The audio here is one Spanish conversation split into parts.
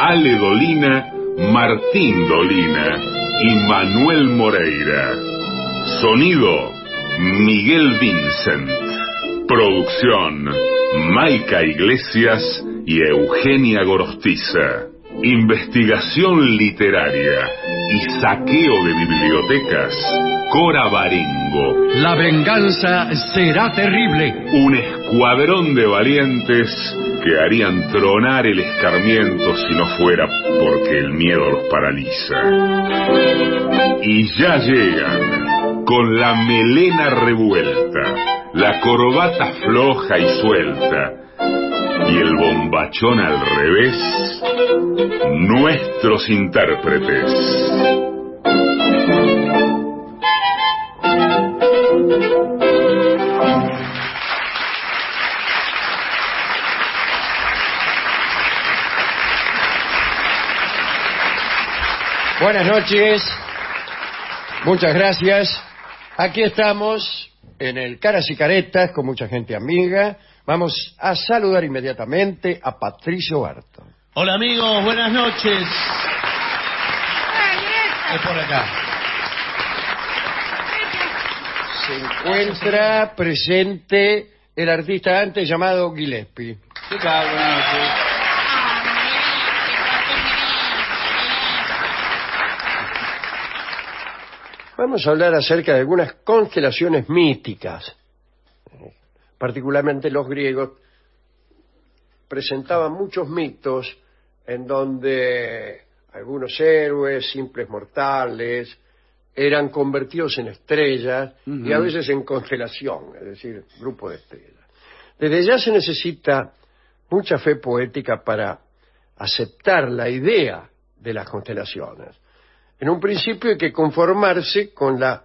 Ale Dolina, Martín Dolina y Manuel Moreira. Sonido, Miguel Vincent. Producción, Maica Iglesias y Eugenia Gorostiza. Investigación literaria y saqueo de bibliotecas. Cora Barengo. La venganza será terrible. Un escuadrón de valientes que harían tronar el escarmiento si no fuera porque el miedo los paraliza. Y ya llegan, con la melena revuelta, la corbata floja y suelta, y el bombachón al revés, nuestros intérpretes. Buenas noches, muchas gracias. Aquí estamos en el Caras y Caretas con mucha gente amiga. Vamos a saludar inmediatamente a Patricio Barton. Hola amigos, buenas noches. Es por acá. Se encuentra presente el artista antes llamado Gillespie. ¿Qué tal? Buenas noches. Vamos a hablar acerca de algunas constelaciones míticas. Particularmente los griegos presentaban muchos mitos en donde algunos héroes, simples mortales, eran convertidos en estrellas y a veces en constelación, es decir, grupo de estrellas. Desde ya se necesita mucha fe poética para aceptar la idea de las constelaciones. En un principio hay que conformarse con la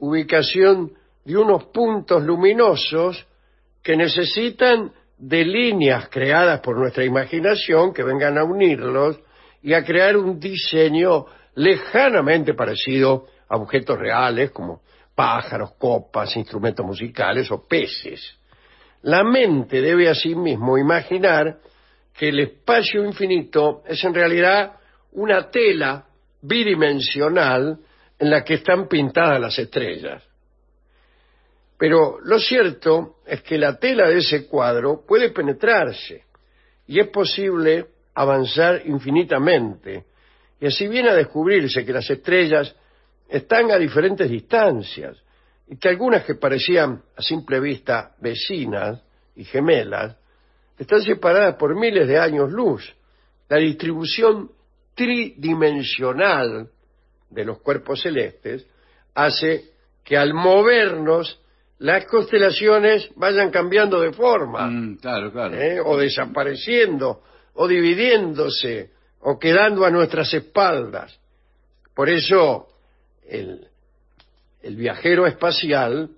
ubicación de unos puntos luminosos que necesitan de líneas creadas por nuestra imaginación que vengan a unirlos y a crear un diseño lejanamente parecido a objetos reales como pájaros, copas, instrumentos musicales o peces. La mente debe asimismo imaginar que el espacio infinito es en realidad una tela bidimensional en la que están pintadas las estrellas. Pero lo cierto es que la tela de ese cuadro puede penetrarse y es posible avanzar infinitamente. Y así viene a descubrirse que las estrellas están a diferentes distancias y que algunas que parecían a simple vista vecinas y gemelas están separadas por miles de años luz. La distribución tridimensional de los cuerpos celestes hace que al movernos las constelaciones vayan cambiando de forma, Mm, claro, claro. ¿eh? o desapareciendo, o dividiéndose, o quedando a nuestras espaldas. Por eso el, el viajero espacial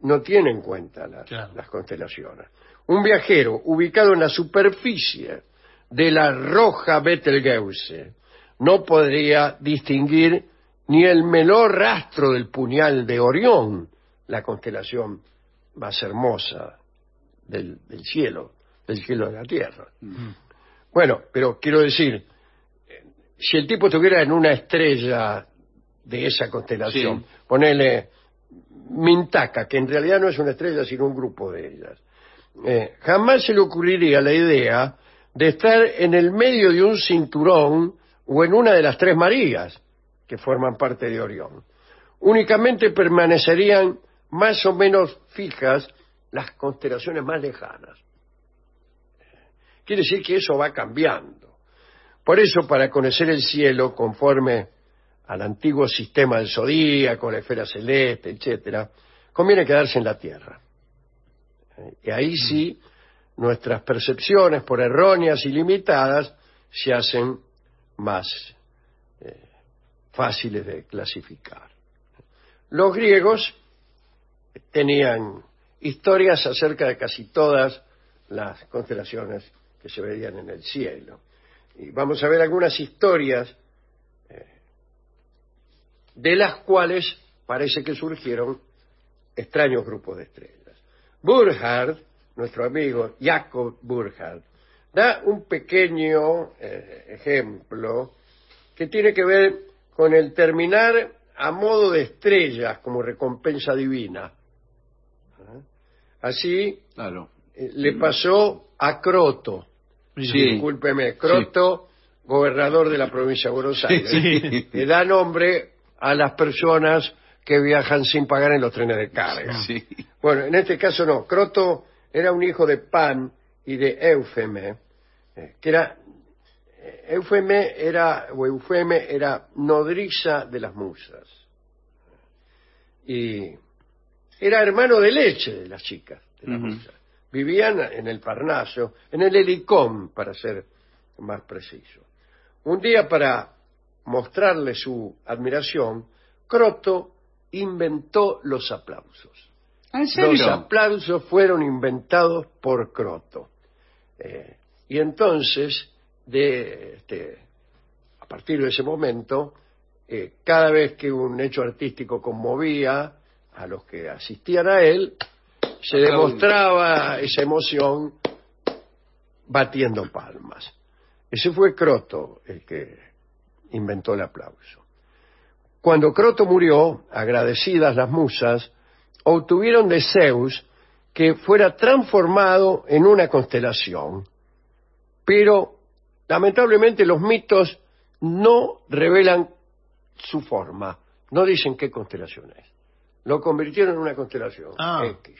no tiene en cuenta las, Claro. las constelaciones. Un viajero ubicado en la superficie de la roja Betelgeuse no podría distinguir ni el menor rastro del puñal de Orión, la constelación más hermosa del, del cielo, del cielo de la Tierra. Bueno, pero quiero decir, si el tipo estuviera en una estrella de esa constelación, Sí. ponele Mintaka, que en realidad no es una estrella, sino un grupo de ellas, eh, jamás se le ocurriría la idea de estar en el medio de un cinturón o en una de las tres Marías que forman parte de Orión. Únicamente permanecerían más o menos fijas las constelaciones más lejanas. Quiere decir que eso va cambiando. Por eso, para conocer el cielo conforme al antiguo sistema del zodíaco, la esfera celeste, etcétera, conviene quedarse en la Tierra. Y ahí sí, nuestras percepciones, por erróneas y limitadas, se hacen más eh, fáciles de clasificar. Los griegos tenían historias acerca de casi todas las constelaciones que se veían en el cielo. Y vamos a ver algunas historias eh, de las cuales parece que surgieron extraños grupos de estrellas. Burhard, nuestro amigo Jacob Burhard, da un pequeño eh, ejemplo que tiene que ver con el terminar a modo de estrellas como recompensa divina. ¿Ah? Así Claro. eh, le pasó a Croto. Sí. Discúlpeme, Croto, gobernador de la provincia de Buenos Aires, Sí. que da nombre a las personas que viajan sin pagar en los trenes de carga. Bueno, en este caso no. Croto era un hijo de Pan y de Eufeme, eh, que era eh, Eufeme era o Eufeme era nodriza de las musas y era hermano de leche de las chicas de las Ujú. musas. Vivían en el Parnaso, en el Helicón, para ser más preciso. Un día, para mostrarle su admiración, Croto inventó los aplausos. ¿En Los serio? aplausos fueron inventados por Croto. Eh, y entonces, de, este, a partir de ese momento, eh, cada vez que un hecho artístico conmovía a los que asistían a él, se demostraba esa emoción batiendo palmas. Ese fue Croto el que inventó el aplauso. Cuando Croto murió, agradecidas las musas, obtuvieron de Zeus que fuera transformado en una constelación. Pero, lamentablemente, los mitos no revelan su forma, no dicen qué constelación es. Lo convirtieron en una constelación Ah. X.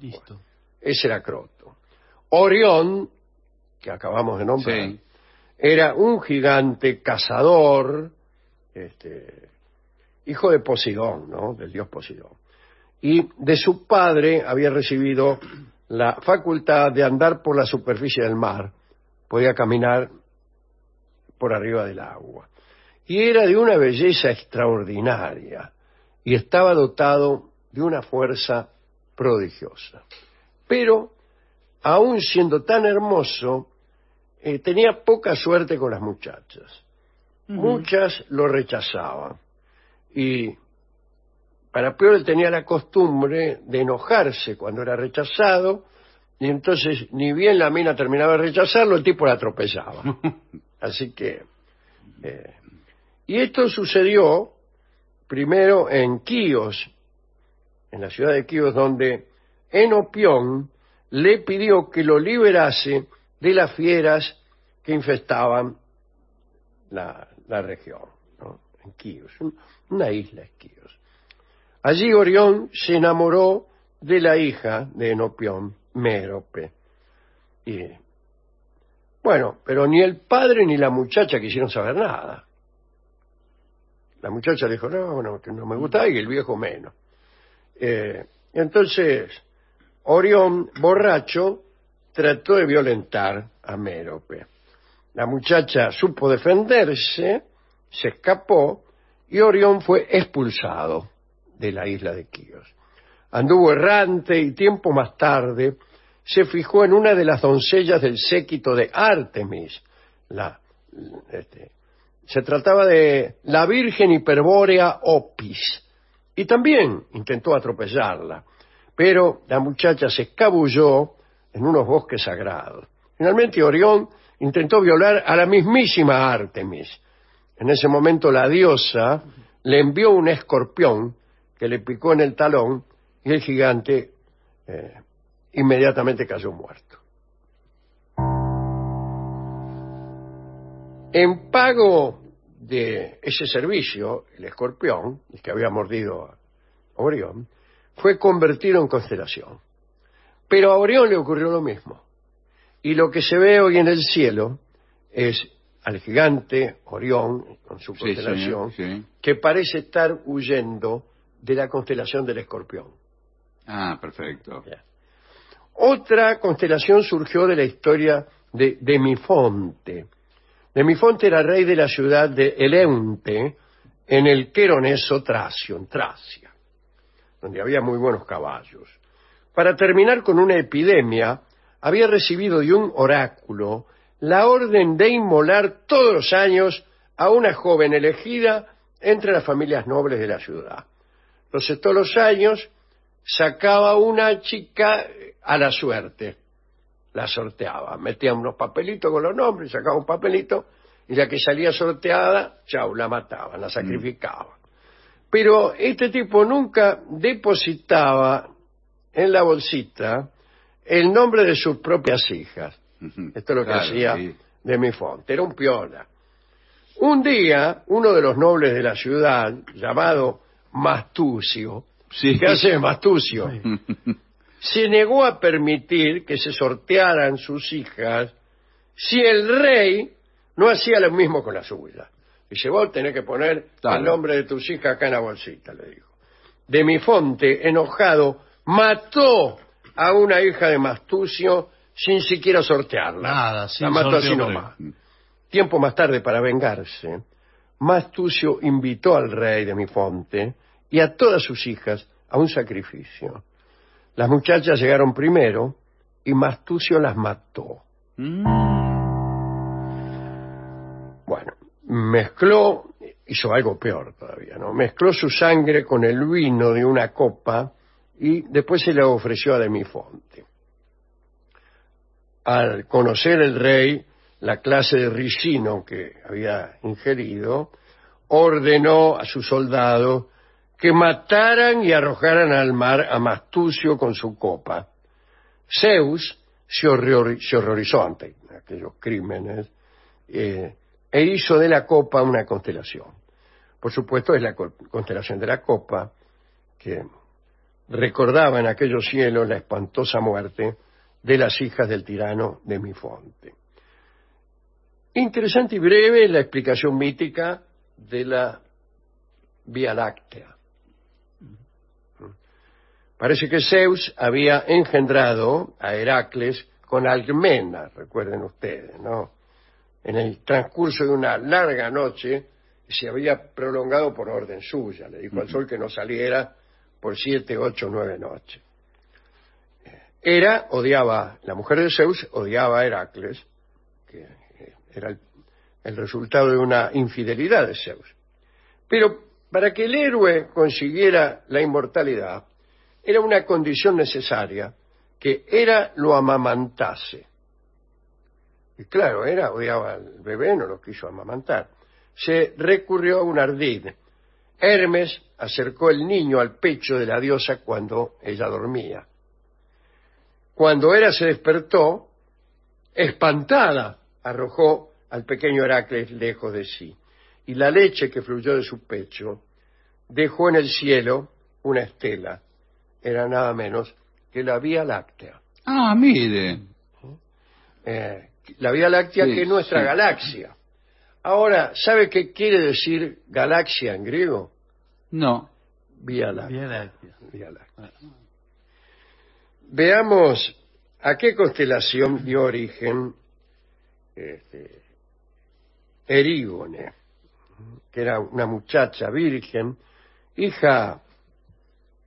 Listo. Ese era Croto. Orión, que acabamos de nombrar, Sí. era un gigante cazador, este, hijo de Poseidón, ¿no? Del dios Poseidón. Y de su padre había recibido la facultad de andar por la superficie del mar, podía caminar por arriba del agua. Y era de una belleza extraordinaria y estaba dotado de una fuerza prodigiosa. Pero, aun siendo tan hermoso, eh, tenía poca suerte con las muchachas. Muchas lo rechazaban. Y para peor él tenía la costumbre de enojarse cuando era rechazado, y entonces ni bien la mina terminaba de rechazarlo, el tipo la atropellaba. Así que... eh, y esto sucedió primero en Quíos, en la ciudad de Quíos, donde Enopión le pidió que lo liberase de las fieras que infestaban la, región, ¿no? en Quíos, un- una isla es Quíos. Allí Orión se enamoró de la hija de Enopión, Mérope. Y, bueno, pero ni el padre ni la muchacha quisieron saber nada. La muchacha dijo, no, no, que no me gusta, y el viejo menos. Eh, entonces, Orión, borracho, trató de violentar a Mérope. La muchacha supo defenderse, se escapó, y Orión fue expulsado de la isla de Quíos. Anduvo errante y tiempo más tarde se fijó en una de las doncellas del séquito de Artemis. La, este, se trataba de la Virgen Hiperbórea Opis. Y también intentó atropellarla, pero la muchacha se escabulló en unos bosques sagrados. Finalmente Orión intentó violar a la mismísima Artemis. En ese momento la diosa le envió un escorpión que le picó en el talón y el gigante eh, inmediatamente cayó muerto. En pago de ese servicio, el escorpión, el que había mordido a Orión, fue convertido en constelación. Pero a Orión le ocurrió lo mismo. Y lo que se ve hoy en el cielo es al gigante Orión, con su Sí, constelación, señor, sí. que parece estar huyendo de la constelación del escorpión. Ah, perfecto. Otra constelación surgió de la historia de Demifonte. Demifonte era rey de la ciudad de Eleunte, en el Queroneso Tracio, en Tracia, donde había muy buenos caballos. Para terminar con una epidemia, había recibido de un oráculo la orden de inmolar todos los años a una joven elegida entre las familias nobles de la ciudad. Entonces, todos los años sacaba una chica a la suerte, la sorteaba, metía unos papelitos con los nombres, sacaba un papelito y la que salía sorteada, chau, la mataban, la sacrificaban. Pero este tipo nunca depositaba en la bolsita el nombre de sus propias hijas. Esto es lo que Claro, hacía sí. de mi fonte, era un piola. Un día, uno de los nobles de la ciudad, llamado Mastucio, Sí. ¿qué hace Mastucio? Se negó a permitir que se sortearan sus hijas si el rey no hacía lo mismo con la suya. Dice, vos tenés que poner el nombre de tus hijas acá en la bolsita, le dijo. De mi fonte, enojado, mató a una hija de Mastucio sin siquiera sortearla. Nada, sin La mató así nomás. Tiempo más tarde, para vengarse, Mastucio invitó al rey de mi fonte y a todas sus hijas a un sacrificio. Las muchachas llegaron primero y Mastucio las mató. Bueno, mezcló, hizo algo peor todavía, ¿no? Mezcló su sangre con el vino de una copa y después se la ofreció a Demifonte. Al conocer el rey la clase de ricino que había ingerido, ordenó a sus soldados que mataran y arrojaran al mar a Mastucio con su copa. Zeus se, horror- se horrorizó ante aquellos crímenes eh, e hizo de la copa una constelación. Por supuesto, es la co- constelación de la copa que recordaba en aquellos cielos la espantosa muerte de las hijas del tirano de Mifonte. Interesante y breve la explicación mítica de la Vía Láctea. Parece que Zeus había engendrado a Heracles con Alcmena, recuerden ustedes, ¿no? En el transcurso de una larga noche se había prolongado por orden suya. Le dijo al sol que no saliera por siete, ocho, nueve noches. Hera odiaba, la mujer de Zeus odiaba a Heracles, que eh, era el, el resultado de una infidelidad de Zeus. Pero para que el héroe consiguiera la inmortalidad, era una condición necesaria que Hera lo amamantase. Y claro, Hera odiaba al bebé, no lo quiso amamantar. Se recurrió a un ardid. Hermes acercó el niño al pecho de la diosa cuando ella dormía. Cuando Hera se despertó, espantada, arrojó al pequeño Heracles lejos de sí. Y la leche que fluyó de su pecho dejó en el cielo una estela. Era nada menos que la Vía Láctea. Ah, mire. Eh, la Vía Láctea Sí, que es nuestra sí. galaxia. Ahora, ¿sabe qué quiere decir galaxia en griego? No. Vía Láctea. Vía Láctea. Vía Láctea. Veamos a qué constelación dio origen este, Erígone, que era una muchacha virgen, hija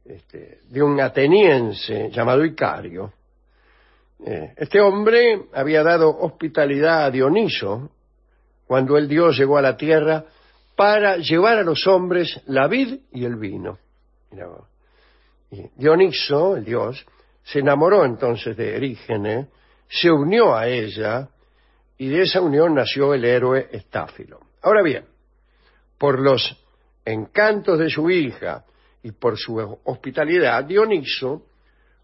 este, de un ateniense llamado Icario. Eh, este hombre había dado hospitalidad a Dioniso cuando el dios llegó a la tierra para llevar a los hombres la vid y el vino. Dioniso, el dios, se enamoró entonces de Erígene, se unió a ella y de esa unión nació el héroe Estáfilo. Ahora bien, por los encantos de su hija y por su hospitalidad, Dioniso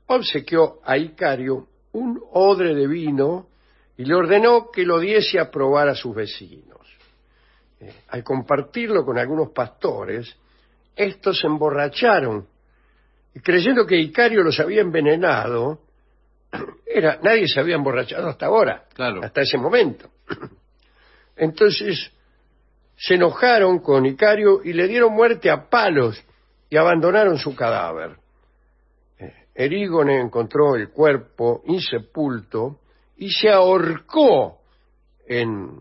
obsequió a Icario un odre de vino y le ordenó que lo diese a probar a sus vecinos. eh, al compartirlo con algunos pastores, estos se emborracharon y creyendo que Icario los había envenenado, era, nadie se había emborrachado hasta ahora, Claro. hasta ese momento. Entonces se enojaron con Icario y le dieron muerte a palos y abandonaron su cadáver. Eh, Erígone encontró el cuerpo insepulto y se ahorcó en,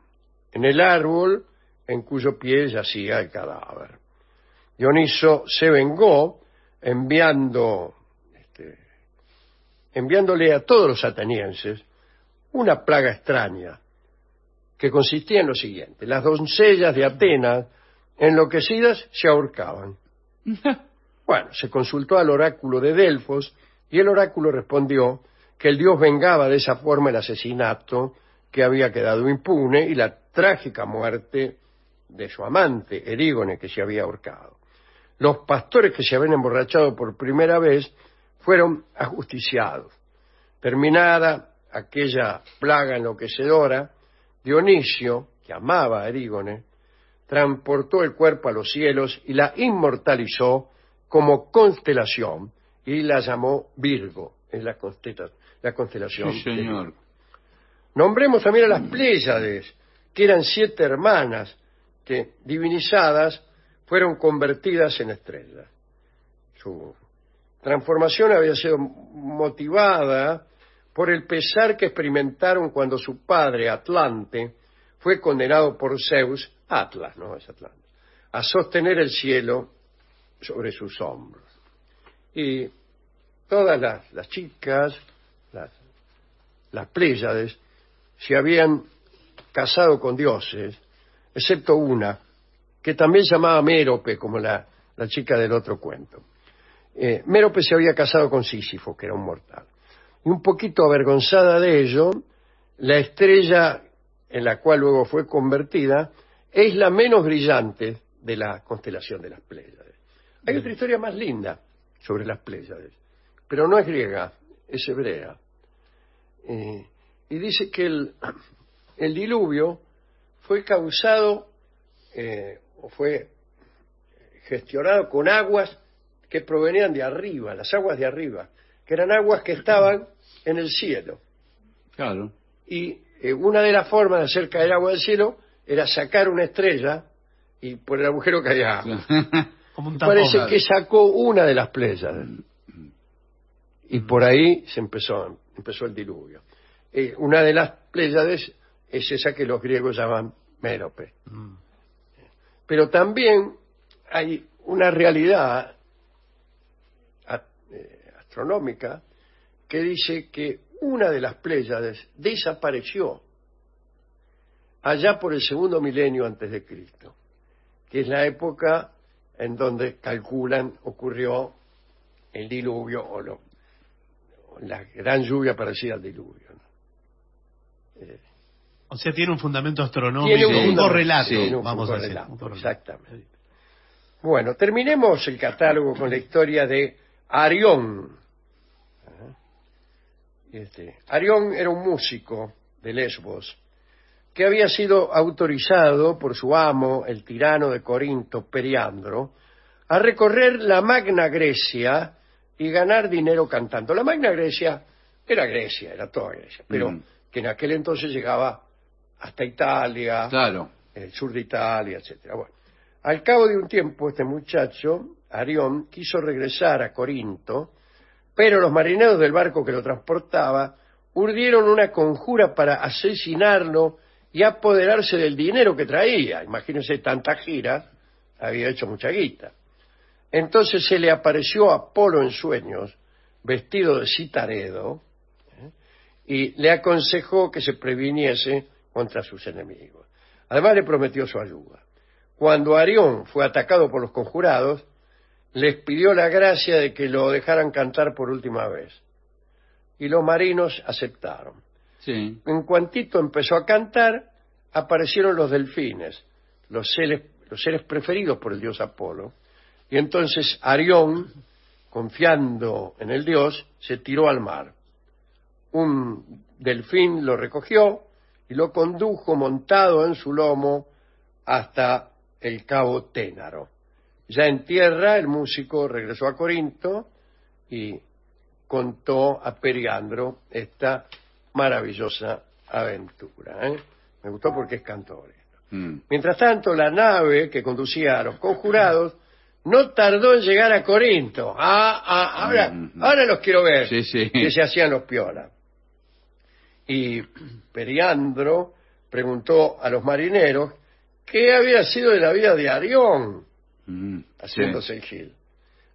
el árbol en cuyo pie yacía el cadáver. Dioniso se vengó enviando, este, enviándole a todos los atenienses una plaga extraña que consistía en lo siguiente. Las doncellas de Atenas, enloquecidas, se ahorcaban. Bueno, se consultó al oráculo de Delfos y el oráculo respondió que el dios vengaba de esa forma el asesinato que había quedado impune y la trágica muerte de su amante, Erígone, que se había ahorcado. Los pastores que se habían emborrachado por primera vez fueron ajusticiados. Terminada aquella plaga enloquecedora, Dionisio, que amaba a Erígone, transportó el cuerpo a los cielos y la inmortalizó como constelación y la llamó Virgo, es la, constela- la constelación. Sí, señor. Nombremos también a las Pléyades, que eran siete hermanas que, divinizadas, fueron convertidas en estrellas. Su transformación había sido motivada por el pesar que experimentaron cuando su padre, Atlante, fue condenado por Zeus, Atlas, no es Atlante, a sostener el cielo sobre sus hombros. Y todas las, las chicas, las, las Pléyades, se habían casado con dioses, excepto una, que también llamaba Mérope, como la, la chica del otro cuento. Eh, Mérope se había casado con Sísifo, que era un mortal. Y un poquito avergonzada de ello, la estrella en la cual luego fue convertida es la menos brillante de la constelación de las Pléyades. Hay otra historia más linda sobre las Pléyades, pero no es griega, es hebrea. Eh, y dice que el, el diluvio fue causado eh, o fue gestionado con aguas que provenían de arriba, las aguas de arriba, que eran aguas que estaban en el cielo. Claro. Y eh, una de las formas de hacer caer agua del cielo era sacar una estrella y por el agujero caía agua. Como un tapón. Parece que sacó una de las playas. Y por ahí se empezó, empezó el diluvio. Eh, una de las Pléyades es esa que los griegos llaman Mérope. Mm. Pero también hay una realidad a- eh, astronómica que dice que una de las Pléyades desapareció allá por el segundo milenio antes de Cristo, que es la época en donde calculan ocurrió el diluvio o, lo- o la gran lluvia parecida al diluvio. ¿no? O sea, tiene un fundamento astronómico, Tiene un un, correlato, sí, tiene un vamos a decir. exactamente. Bueno, terminemos el catálogo con la historia de Arión. Este, Arión era un músico de Lesbos que había sido autorizado por su amo, el tirano de Corinto, Periandro, a recorrer la Magna Grecia y ganar dinero cantando. La Magna Grecia era Grecia, era toda Grecia, pero Mm. que en aquel entonces llegaba hasta Italia, Claro. el sur de Italia, etcétera. Bueno, al cabo de un tiempo, este muchacho, Arión, quiso regresar a Corinto, pero los marineros del barco que lo transportaba urdieron una conjura para asesinarlo y apoderarse del dinero que traía. Imagínense tanta gira, había hecho mucha guita. Entonces se le apareció Apolo en sueños, vestido de citaredo, ¿eh? y le aconsejó que se previniese contra sus enemigos. Además le prometió su ayuda. Cuando Arión fue atacado por los conjurados, les pidió la gracia de que lo dejaran cantar por última vez. Y los marinos aceptaron. En cuantito empezó a cantar, aparecieron los delfines, los seres, los seres preferidos por el dios Apolo. Y entonces Arión, confiando en el dios, se tiró al mar. Un delfín lo recogió y lo condujo montado en su lomo hasta el cabo Ténaro. Ya en tierra, el músico regresó a Corinto y contó a Periandro esta maravillosa aventura. ¿eh? Me gustó porque es cantor. Mm. Mientras tanto, la nave que conducía a los conjurados no tardó en llegar a Corinto. Ah, ah, ahora, Mm. ahora los quiero ver. Sí, sí. Que se hacían los piolas. Y Periandro preguntó a los marineros qué había sido de la vida de Arión, Mm. haciéndose el gil.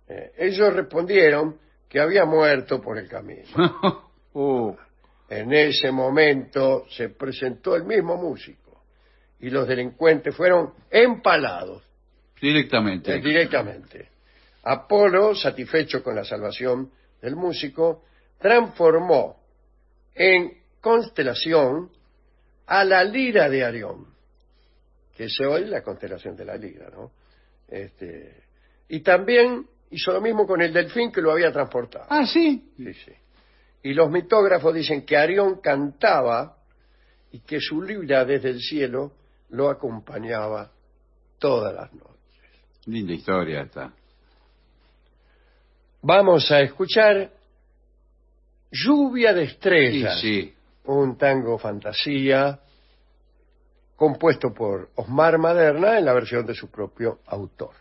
Eh, ellos respondieron que había muerto por el camino. Uh, En ese momento se presentó el mismo músico y los delincuentes fueron empalados directamente. eh, directamente. Apolo, satisfecho con la salvación del músico, transformó en constelación a la lira de Arión, que es hoy la constelación de la lira, ¿no? Este, y también hizo lo mismo con el delfín que lo había transportado. Ah, sí. Sí, sí. Y los mitógrafos dicen que Arión cantaba y que su lira desde el cielo lo acompañaba todas las noches. Linda historia esta. Vamos a escuchar Lluvia de Sí, Estrellas, sí. un tango fantasía compuesto por Osmar Maderna en la versión de su propio autor.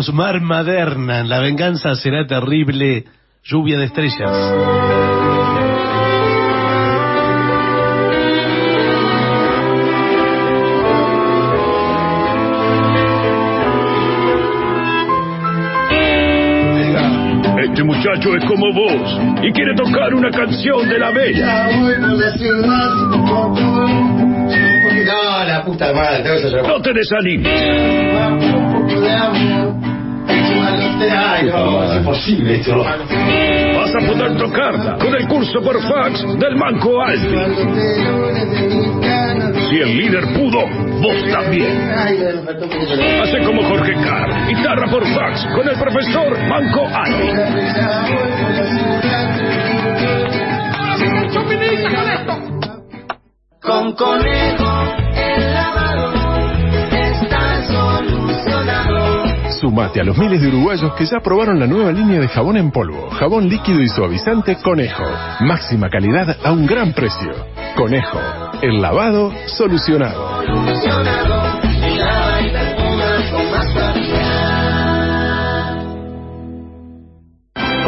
Osmar Maderna. La venganza será terrible. Lluvia de estrellas. Este muchacho es como vos y quiere tocar una canción de la bella. No, la puta madre, te vas a No te desanimes. Ay, no, es imposible esto. Vas a poder tocarla con el curso por fax del Manco Alpi. Si el líder pudo, vos también. Hace como Jorge Carr, guitarra por fax con el profesor Manco Alpi. Con conejo el lavador está solucionado. Sumate a los miles de uruguayos que ya probaron la nueva línea de jabón en polvo, jabón líquido y suavizante Conejo. Máxima calidad a un gran precio. Conejo, el lavado solucionado.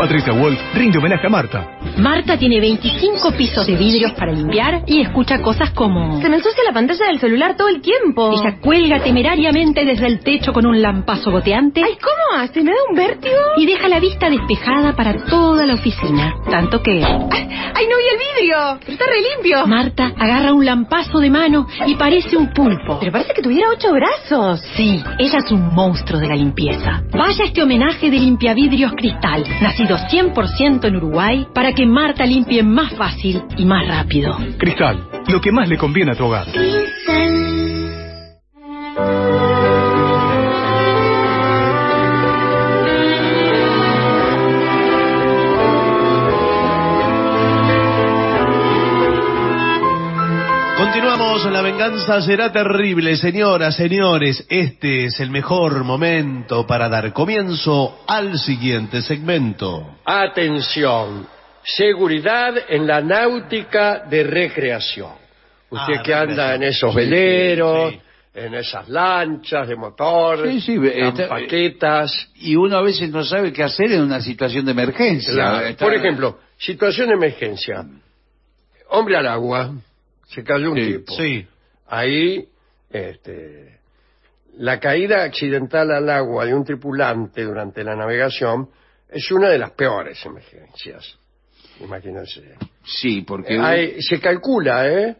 Patricia Wolf rinde homenaje a Marta. Marta tiene 25 pisos de vidrios para limpiar y escucha cosas como... Se me ensucia la pantalla del celular todo el tiempo. Ella cuelga temerariamente desde el techo con un lampazo goteante. Ay, ¿cómo hace? ¿Me da un vértigo? Y deja la vista despejada para toda la oficina. Tanto que... Ay, ay, no vi el vidrio. Pero está re limpio. Marta agarra un lampazo de mano y parece un pulpo. Pero parece que tuviera ocho brazos. Sí, ella es un monstruo de la limpieza. Vaya este homenaje de limpiavidrios cristal, nacido 100% en Uruguay, para que Marta limpie más fácil y más rápido. Cristal, lo que más le conviene a tu hogar. Continuamos, la venganza será terrible, señoras, señores. Este es el mejor momento para dar comienzo al siguiente segmento. Atención, seguridad en la náutica de recreación. Usted Ah, que anda recreación. en esos Sí, veleros, sí. en esas lanchas de motor, Sí, sí, está- paquetas. Y uno a veces no sabe qué hacer en una situación de emergencia. Está- Por ejemplo, situación de emergencia. Hombre al agua, se cayó un Sí, tipo. Sí. Ahí, este, la caída accidental al agua de un tripulante durante la navegación es una de las peores emergencias. Imagínense. Sí, porque... Hay- se calcula, ¿eh?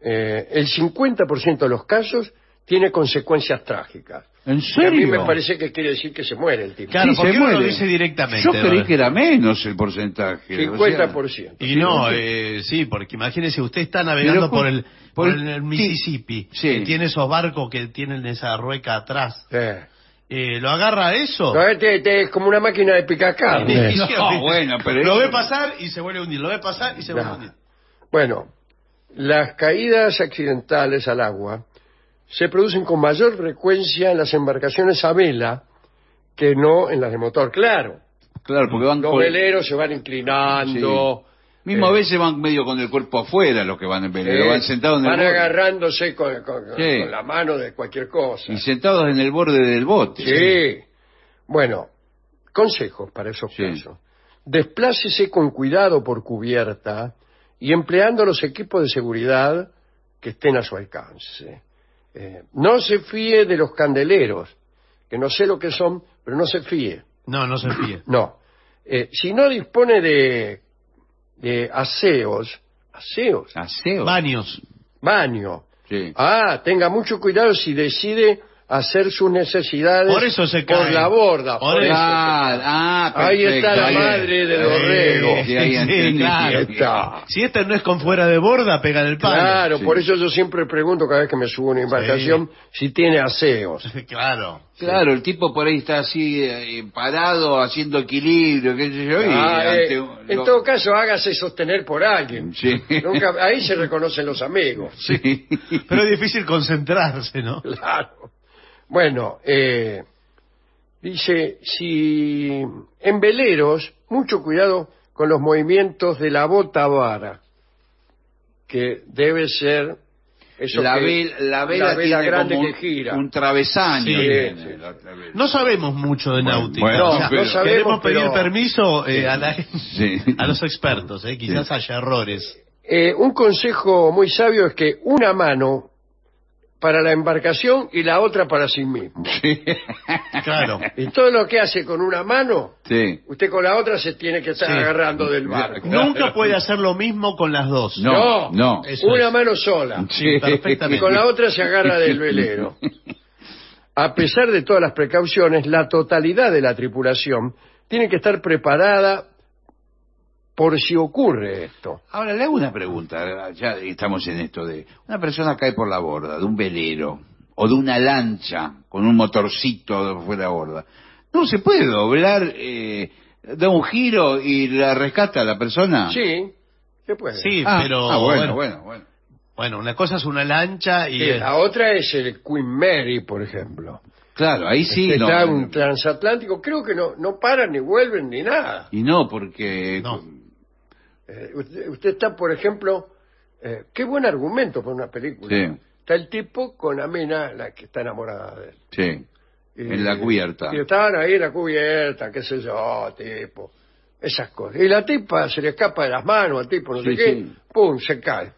Eh, el 50% de los casos tiene consecuencias trágicas. ¿En Que a mí serio? me parece que quiere decir que se muere el tipo. Claro, Sí, porque se uno lo dice directamente. Yo ¿no? creí que era menos el porcentaje. o sea, 50%. Y no, eh, sí, porque imagínese, usted está navegando por el, por- por el Mississippi, Sí. que tiene esos barcos que tienen esa rueca atrás. Eh. Eh, ¿Lo agarra eso? No, este- este es como una máquina de picar carne. No, bueno, pero Lo ve pasar y se vuelve a hundir, lo ve pasar y se vuelve a Nah. hundir. Bueno, las caídas accidentales al agua se producen con mayor frecuencia en las embarcaciones a vela que no en las de motor. Claro, Claro, porque van los con- veleros se van inclinando. Mismo a eh, veces van medio con el cuerpo afuera los que van en velero, eh, van sentados en el van agarrándose con, con- Sí. con la mano de cualquier cosa. Y sentados en el borde del bote. Sí. Bueno, consejos para esos Sí. casos. Desplácese con cuidado por cubierta y empleando los equipos de seguridad que estén a su alcance. Eh, no se fíe de los candeleros, que no sé lo que son, pero no se fíe. No, no se fíe. No. Eh, si no dispone de, de aseos, aseos, Aseo. Baños. baño. Sí. Ah, tenga mucho cuidado si decide hacer sus necesidades Por eso se por la borda. Por por eso eso Ah, ah, Ahí está la ahí- madre de Dorrego. Sí, entendí. claro. Está. Si esta no es con fuera de borda, pega en el palo. Claro, Sí. por eso yo siempre pregunto cada vez que me subo a una embarcación si tiene aseos. Claro. Claro, el tipo por ahí está así eh, parado, haciendo equilibrio, qué sé yo, y Ah, ante eh, en lo- todo caso, hágase sostener por alguien. Sí. Nunca, ahí se reconocen los amigos. Sí. Pero es difícil concentrarse, ¿no? Claro. Bueno, eh, dice, si en veleros, mucho cuidado con los movimientos de la bota vara, que debe ser eso la, que- vel- la vela, tiene grande como que un, gira. un travesaño. Sí, sí. la. No sabemos mucho de Bueno, náutica. bueno, O sea, pero- no sabemos, queremos pedir pero- permiso eh, a, la- Sí. a los expertos, eh, quizás Sí. haya errores. Eh, un consejo muy sabio es que una mano para la embarcación y la otra para sí mismo. Sí. Claro. Y todo lo que hace con una mano, Sí. usted con la otra se tiene que estar Sí. agarrando del barco. Nunca puede hacer lo mismo con las dos. No, no. Una es. mano sola. Sí, Y perfectamente. con la otra se agarra del velero. A pesar de todas las precauciones, la totalidad de la tripulación tiene que estar preparada por si ocurre esto. Ahora le hago una pregunta, ya estamos en esto de una persona cae por la borda de un velero o de una lancha con un motorcito fuera de borda. No se puede doblar, eh, da un giro y la rescata a la persona. Sí, se puede. Sí, Ah, pero ah, bueno, bueno, bueno, bueno. bueno, una cosa es una lancha y Sí, la otra es el Queen Mary, por ejemplo. Claro, ahí sí. Este, no, está un transatlántico, creo que no, no paran ni vuelven ni nada. Y no, porque... Eh, usted, usted está, por ejemplo, eh, qué buen argumento para una película. Sí. Está el tipo con la mina, la que está enamorada de él. Sí, Y- en la cubierta. Y estaban ahí en la cubierta, qué sé yo, tipo, esas cosas. Y la tipa se le escapa de las manos al tipo, no sé qué, sí. pum, se cae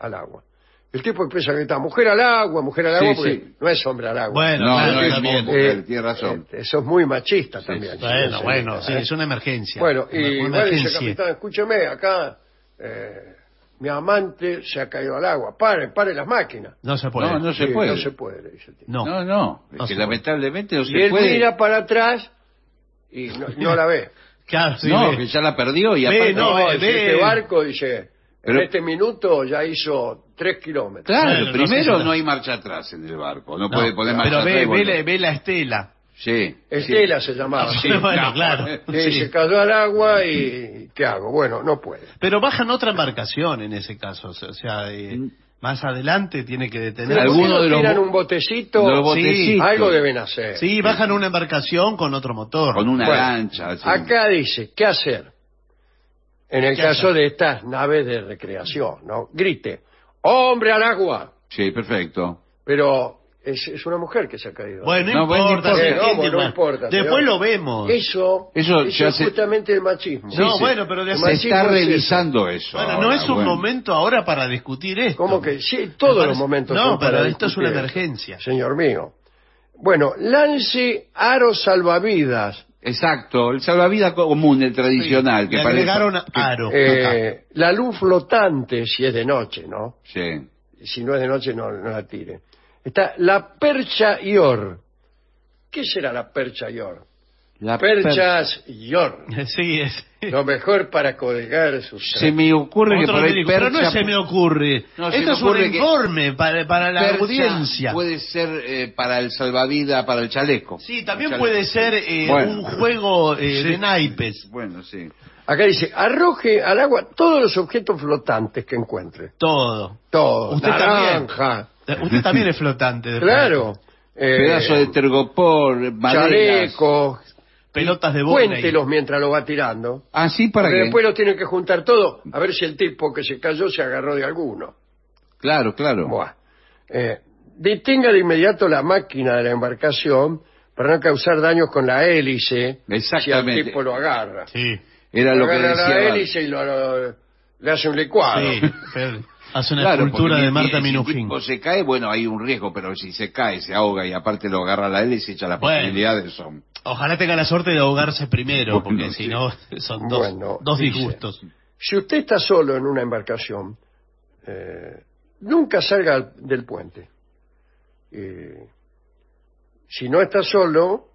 al agua. El tipo empieza a gritar, mujer al agua, mujer al agua, Sí, porque sí. no es hombre al agua. Bueno, No, claro, no es también. mujer, tiene razón. eh, eso es muy machista también. sí. Bueno, Sí, bueno, sí, ¿eh? es una emergencia. Bueno, Una- y una bueno, dice, capitán, escúcheme, acá eh, mi amante se ha caído al agua. Pare, pare las máquinas. No se puede. No, no se Sí, puede. No se puede, le dice el tipo. No. No, no, es No que lamentablemente no Y se él puede. mira para atrás y no, no la ve. Claro, sí, no, ve. que ya la perdió y aparte... no, ve. este barco, dice, Pero- en este minuto ya hizo tres kilómetros. Claro, no primero no hay marcha atrás en el barco, no, No, puede poner marcha pero atrás. ve, y ve, ve la estela. Sí. Estela se llamaba. Sí, sí. bueno, claro. Y Sí. se cayó al agua y ¿qué hago? Bueno, no puede. Pero bajan otra embarcación en ese caso. O sea, eh, más adelante tiene que detener. Pero ¿por qué Alguno no de los tiran un botecito? los botecitos. Algo deben hacer. Sí, bajan una embarcación con otro motor. Con una Bueno, lancha. sí. Acá dice, ¿qué hacer? En el ¿Qué caso de estas naves de recreación, ¿no? Grite, ¡hombre al agua! Sí, perfecto. Pero es, es una mujer que se ha caído. Bueno, no, No, bueno, importa. no se importa. entiende, No, no importa, Después señor. lo vemos. Eso, Eso eso ya es se- justamente el machismo. no, sí. bueno, pero de Se machismo está es revisando eso. Bueno, no ahora, es un bueno. momento ahora para discutir esto. Como que sí, Me todos parece- los momentos No, son para pero esto es una emergencia. Señor mío. Bueno, lance aro salvavidas. Exacto, el salvavidas común, el tradicional. Sí, que le parece- agregaron que- aro. Eh, la luz flotante, si es de noche, ¿no? Sí. Si no es de noche, no, no la tire. Está la percha yor. ¿Qué será la percha yor? La per- Perchas yor. Sí, es. Lo mejor para colgar sus... Se me ocurre que por ahí pero no se me ocurre. No, Esto me es un ocurre que- informe para, para la audiencia. Puede ser eh, para el salvavidas, para el chaleco. Sí, también puede ser eh, Bueno. un juego eh, Sí. de naipes. Bueno, sí. Acá dice, arroje al agua todos los objetos flotantes que encuentre. Todo. Todos. Usted Naranja. Usted también es flotante. de Claro. Eh, Pedazo de tergopor, maderas. chalecos. Pelotas de vóley. Cuéntelos mientras lo va tirando. Ah, sí, para Porque que... después los tienen que juntar todo a ver si el tipo que se cayó se agarró de alguno. Claro, claro. Buah. Eh, detenga de inmediato la máquina de la embarcación para no causar daños con la hélice si Exactamente. el tipo lo agarra. Sí. Era lo que agarra decía... la hélice y lo, lo- le hace un licuado. Sí, pero hace una Claro, escultura de Marta si el Minujín. tipo se cae, bueno, hay un riesgo, pero si se cae, se ahoga y aparte lo agarra la hélice, echa las Bueno. posibilidades son... Ojalá tenga la suerte de ahogarse primero, Bueno, porque si sí. no son dos, Bueno, dos dice. disgustos. Si usted está solo en una embarcación, eh, nunca salga al- del puente. Eh, si no está solo,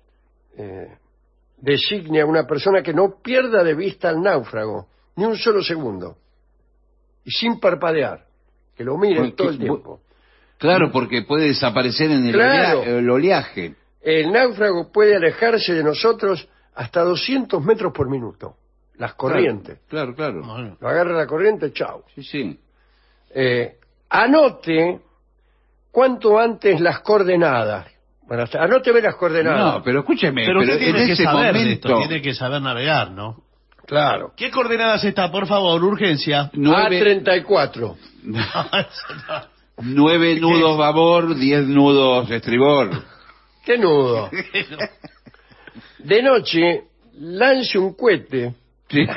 eh, designe a una persona que no pierda de vista al náufrago, ni un solo segundo, y sin parpadear, que lo mire Bueno, todo el tiempo. Claro, porque puede desaparecer en el, Claro. olea- el oleaje. El náufrago puede alejarse de nosotros hasta 200 metros por minuto, las corrientes. Claro, claro. Lo agarra la corriente, chao. Sí, sí. Eh, anote cuanto antes las coordenadas. Bueno, hasta- anóteme las coordenadas. No, pero escúcheme, pero usted en tiene que ese saber de esto, tiene que saber navegar, ¿no? Claro. ¿Qué coordenadas está, por favor? Urgencia. Nueve, A34. nueve nudos babor, diez nudos estribor. ¿Qué nudo? De noche, lance un cohete Sí.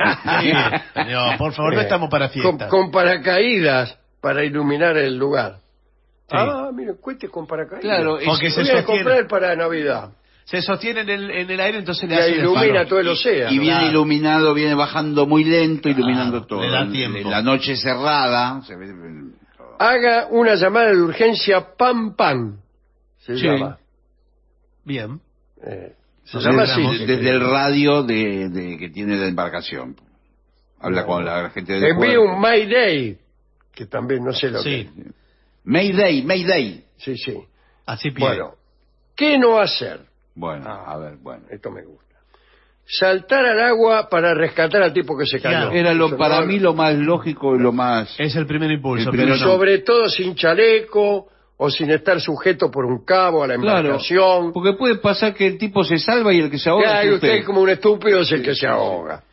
Señor, por favor, no eh, estamos para con, fiestas. con paracaídas para iluminar el lugar. Sí. Ah, mire, cohete con paracaídas. Claro, es- Porque se Voy a sostiene, comprar para Navidad. se sostiene en el, en el aire, entonces Y le hace de ilumina faro. todo el océano. Y viene Claro. iluminado, viene bajando muy lento, iluminando Claro, todo. le da tiempo. La noche cerrada, se ve todo. Haga una llamada de urgencia pam pam. Se Sí. llama. Bien. Eh, se Desde- llama así. desde, desde el radio de, de- que tiene la embarcación. Habla con la gente del puerto. un Mayday, que también no sé lo Sí, que Mayday, Mayday. Sí, sí. así pide. Bueno, ¿qué no hacer? Bueno, Ah. a ver, bueno. Esto me gusta. Saltar al agua para rescatar al tipo que se cayó. Claro. Era lo, Eso para no- mí lo más lógico y lo más... Es el primer impulso, El pero no. Sobre todo sin chaleco o sin estar sujeto por un cabo a la Claro, embarcación. porque puede pasar que el tipo se salva y el que se ahoga Ya, es y usted usted. como un estúpido es el que se ahoga.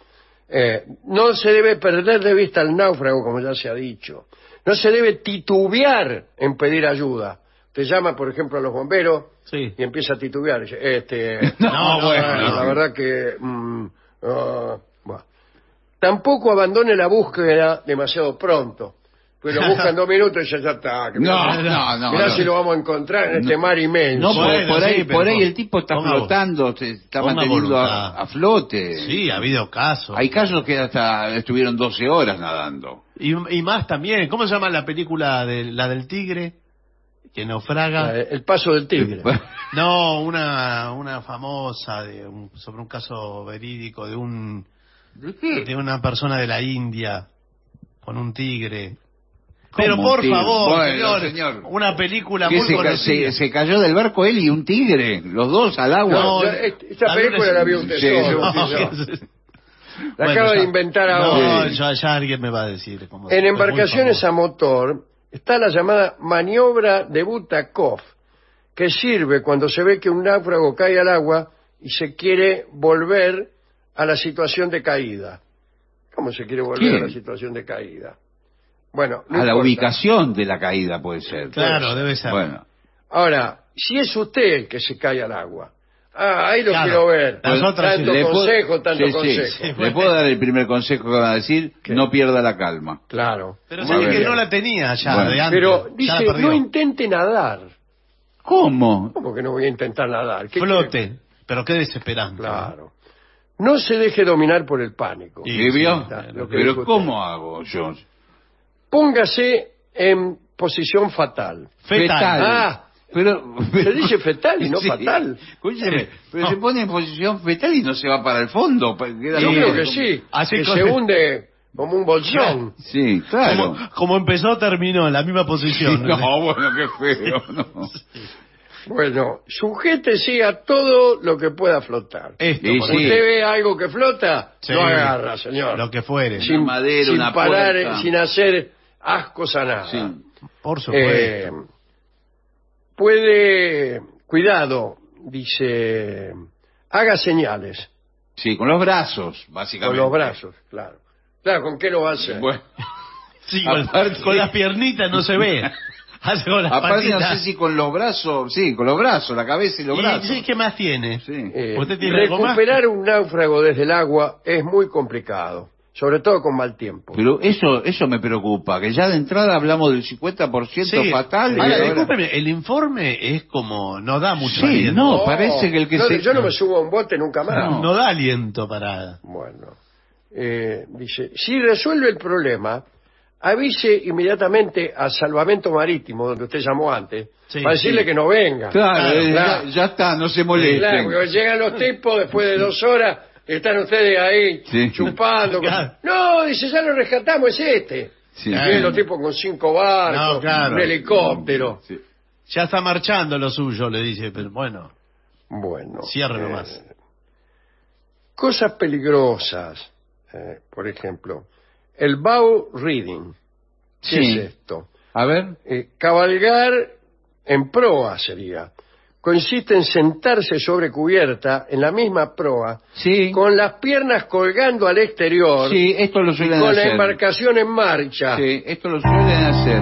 Eh, no se debe perder de vista al náufrago, como ya se ha dicho. No se debe titubear en pedir ayuda. Te llama, por ejemplo, a los bomberos Sí. y empieza a titubear. Este, No, no, bueno, la verdad que... mm, ah, bueno. Tampoco abandone la búsqueda demasiado pronto. Pues lo buscan dos minutos y ya, ya está. que No, mirá- no, no, mirá no. si lo vamos a encontrar en este mar inmenso. No, por, Bueno, por ahí, sí, pero por ahí pon- el tipo está flotando, se está manteniendo a, flote. Sí, ha habido casos. Hay casos que hasta estuvieron 12 horas nadando. Y, y más también. ¿Cómo se llama la película de la del tigre? Que naufraga. El paso del tigre. No, una, una famosa de un- sobre un caso verídico de un ¿De qué? de una persona de la India con un tigre. Pero ¿Cómo por tigre? favor, Bueno, señor, señor. una película muy se, conocida. se- se cayó del barco él y un tigre, los dos al agua. No, No, est- esta la película la vio usted. La Bueno, acaba de inventar No, ahora. ya, ya alguien me va a decir. cómo- En embarcaciones a motor está la llamada maniobra de Butakov, que sirve cuando se ve que un náufrago cae al agua y se quiere volver a la situación de caída. ¿Cómo se quiere volver ¿Quién? a la situación de caída? Bueno, no a la ubicación de la caída puede ser. Claro, debe ser. Bueno, Ahora, si es usted el que se cae al agua, ah, ahí lo Claro. quiero ver. Otras tanto sí. le puedo- consejo, tanto sí, sí. consejo. Le puedo dar el primer consejo que va a decir, no pierda la calma. Claro. Pero ve que no la tenía ya Bueno. de antes. Pero dice, no intente nadar. ¿Cómo? ¿Cómo que no voy a intentar nadar? ¿Qué Flote. Pero qué desesperante. Claro. No se deje dominar por el pánico. Y- ¿Y vio? Pero. ¿cómo hago yo? Póngase en posición fatal. Fetal. Ah, Pero, Se dice fetal y no Sí. fatal. Escúcheme, pero No. se pone en posición fetal y no se va para el fondo. queda Yo creo que sí. Así que se hunde como un bolsón. Sí, claro. Como, como empezó, terminó en la misma posición. No, bueno, qué feo. No. Bueno, sujétese a todo lo que pueda flotar. Esto, Y por sí. Usted ve algo que flota, Sí. lo agarra, señor. Lo que fuere. sin, madera, sin una parar, puerta. eh, sin hacer ascos a nada. Sí. Por Eh, supuesto. puede, cuidado, dice, haga señales Sí, con los brazos, con básicamente. los brazos, claro. Claro, ¿con qué lo va a hacer? Bueno, sí, con, aparte- con las piernitas no se ve. Hace con las aparte no patitas. sé si con los brazos, sí, con los brazos, la cabeza y los ¿Y brazos. sí, qué más tiene? Sí. Eh, ¿Usted tiene algo más? recuperar un náufrago desde el agua es muy complicado, sobre todo con mal tiempo. Pero eso eso me preocupa, que ya de entrada hablamos del 50% Sí. fatal. Ahora, ahora- discúlpeme, el informe es como, no da mucho Sí, aliento. no, parece que el que se... yo no me subo a un bote nunca más. No, da aliento para... Bueno, eh, dice, si resuelve el problema, avise inmediatamente al salvamento marítimo, donde usted llamó antes, Sí, para decirle sí. que no venga. Claro, eh, Claro. Ya, ya está, no se molesten. Claro, llegan los tipos después de dos horas, están ustedes ahí Sí. chupando. Claro. No, dice, ya lo rescatamos, es este. Sí. Vienen los tipos con cinco barcos, No, claro. un helicóptero. Sí. Ya está marchando lo suyo, le dice, pero bueno, Bueno. cierre eh, nomás. Cosas peligrosas, eh, por ejemplo, el bow reading. ¿Qué Sí. es esto? A ver. Eh, cabalgar en proa sería. Consiste en sentarse sobre cubierta en la misma proa, Sí. con las piernas colgando al exterior, Sí, esto lo y suelen con la embarcación en marcha. Sí, esto lo suelen hacer.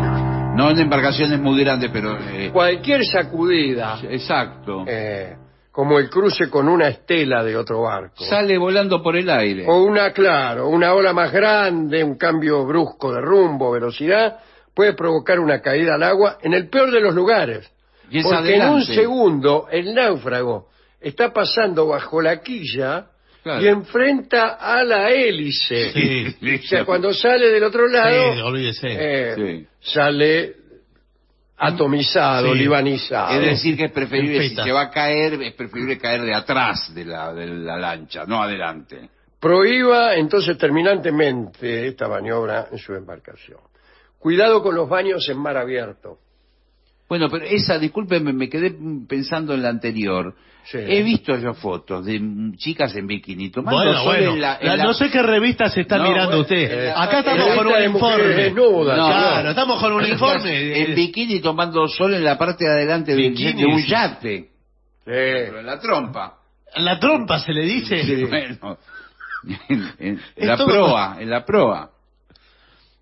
No en embarcaciones muy grandes, pero... eh, Cualquier sacudida, exacto. eh, como el cruce con una estela de otro barco. Sale volando por el aire. O una, claro, una ola más grande, un cambio brusco de rumbo, velocidad, puede provocar una caída al agua en el peor de los lugares. Y es Porque en un segundo el náufrago está pasando bajo la quilla Claro. y enfrenta a la hélice. Sí. O sea, cuando sale del otro lado, Sí, olvídese. eh, Sí. sale atomizado, Sí. libanizado. Es decir, que es preferible, si se va a caer, es preferible caer de atrás de la, de la lancha, no adelante. Prohíba entonces terminantemente esta maniobra en su embarcación. Cuidado con los baños en mar abierto. Bueno, pero esa, discúlpeme, me quedé pensando en la anterior. Sí. He visto yo fotos de mm, chicas en bikini tomando Bueno, sol bueno. en la... en La- la- No sé qué revista se está No, mirando bueno, usted. eh, Acá estamos con un informe. desnudas, No, claro, estamos con un informe. En bikini tomando sol en la parte de adelante de, un- Bikini, de un sí. yate. Sí. Pero en la trompa. La trompa se le dice. Sí, bueno. En, en la todo- proa, en la proa.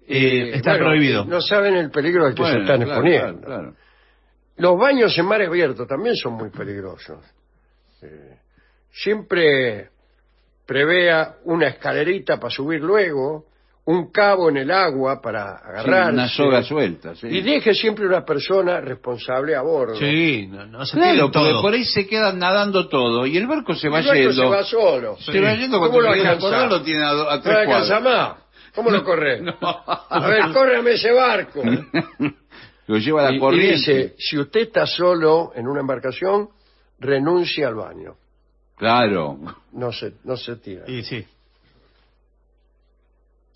Eh, está Bueno, prohibido. No saben el peligro al que se están claro, exponiendo. claro, claro. Los baños en mar abierto también son muy peligrosos. Eh, siempre prevea una escalerita para subir luego, un cabo en el agua para Sí, agarrar. una soga suelta, sí. Y deje siempre una persona responsable a bordo. Sí, no, no se Claro, porque todo. por ahí se quedan nadando todo y el barco se El va barco yendo. se va solo. Se va yendo ¿Cómo cuando lo alcanza? lo tiene a, a No alcanza más. ¿Cómo lo corre? No. A ver, córreme ese barco. Lo lleva a la Y- y, corriente. dice, si usted está solo en una embarcación, renuncia al baño. Claro. No se, no se tira. Sí, sí.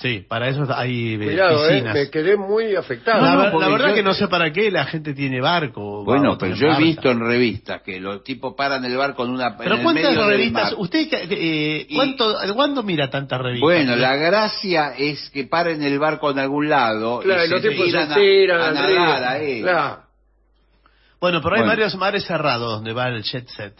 Sí, para eso hay eh, Cuidado, eh, piscinas. me quedé muy afectado. la, No, porque la verdad yo- que no sé para qué la gente tiene barco. Bueno, a pero yo he visto en revistas que los tipos paran el barco en una Pero en ¿cuántas medio del revistas? mar. ¿Usted eh, Y- cuánto, cuándo mira tantas revistas? Bueno, la gracia es que paren el barco en algún lado Claro, y y los se tipos tiran se tiran a, a nadar ahí. Claro. Bueno, pero hay Bueno. varios mares cerrados donde va el jet set.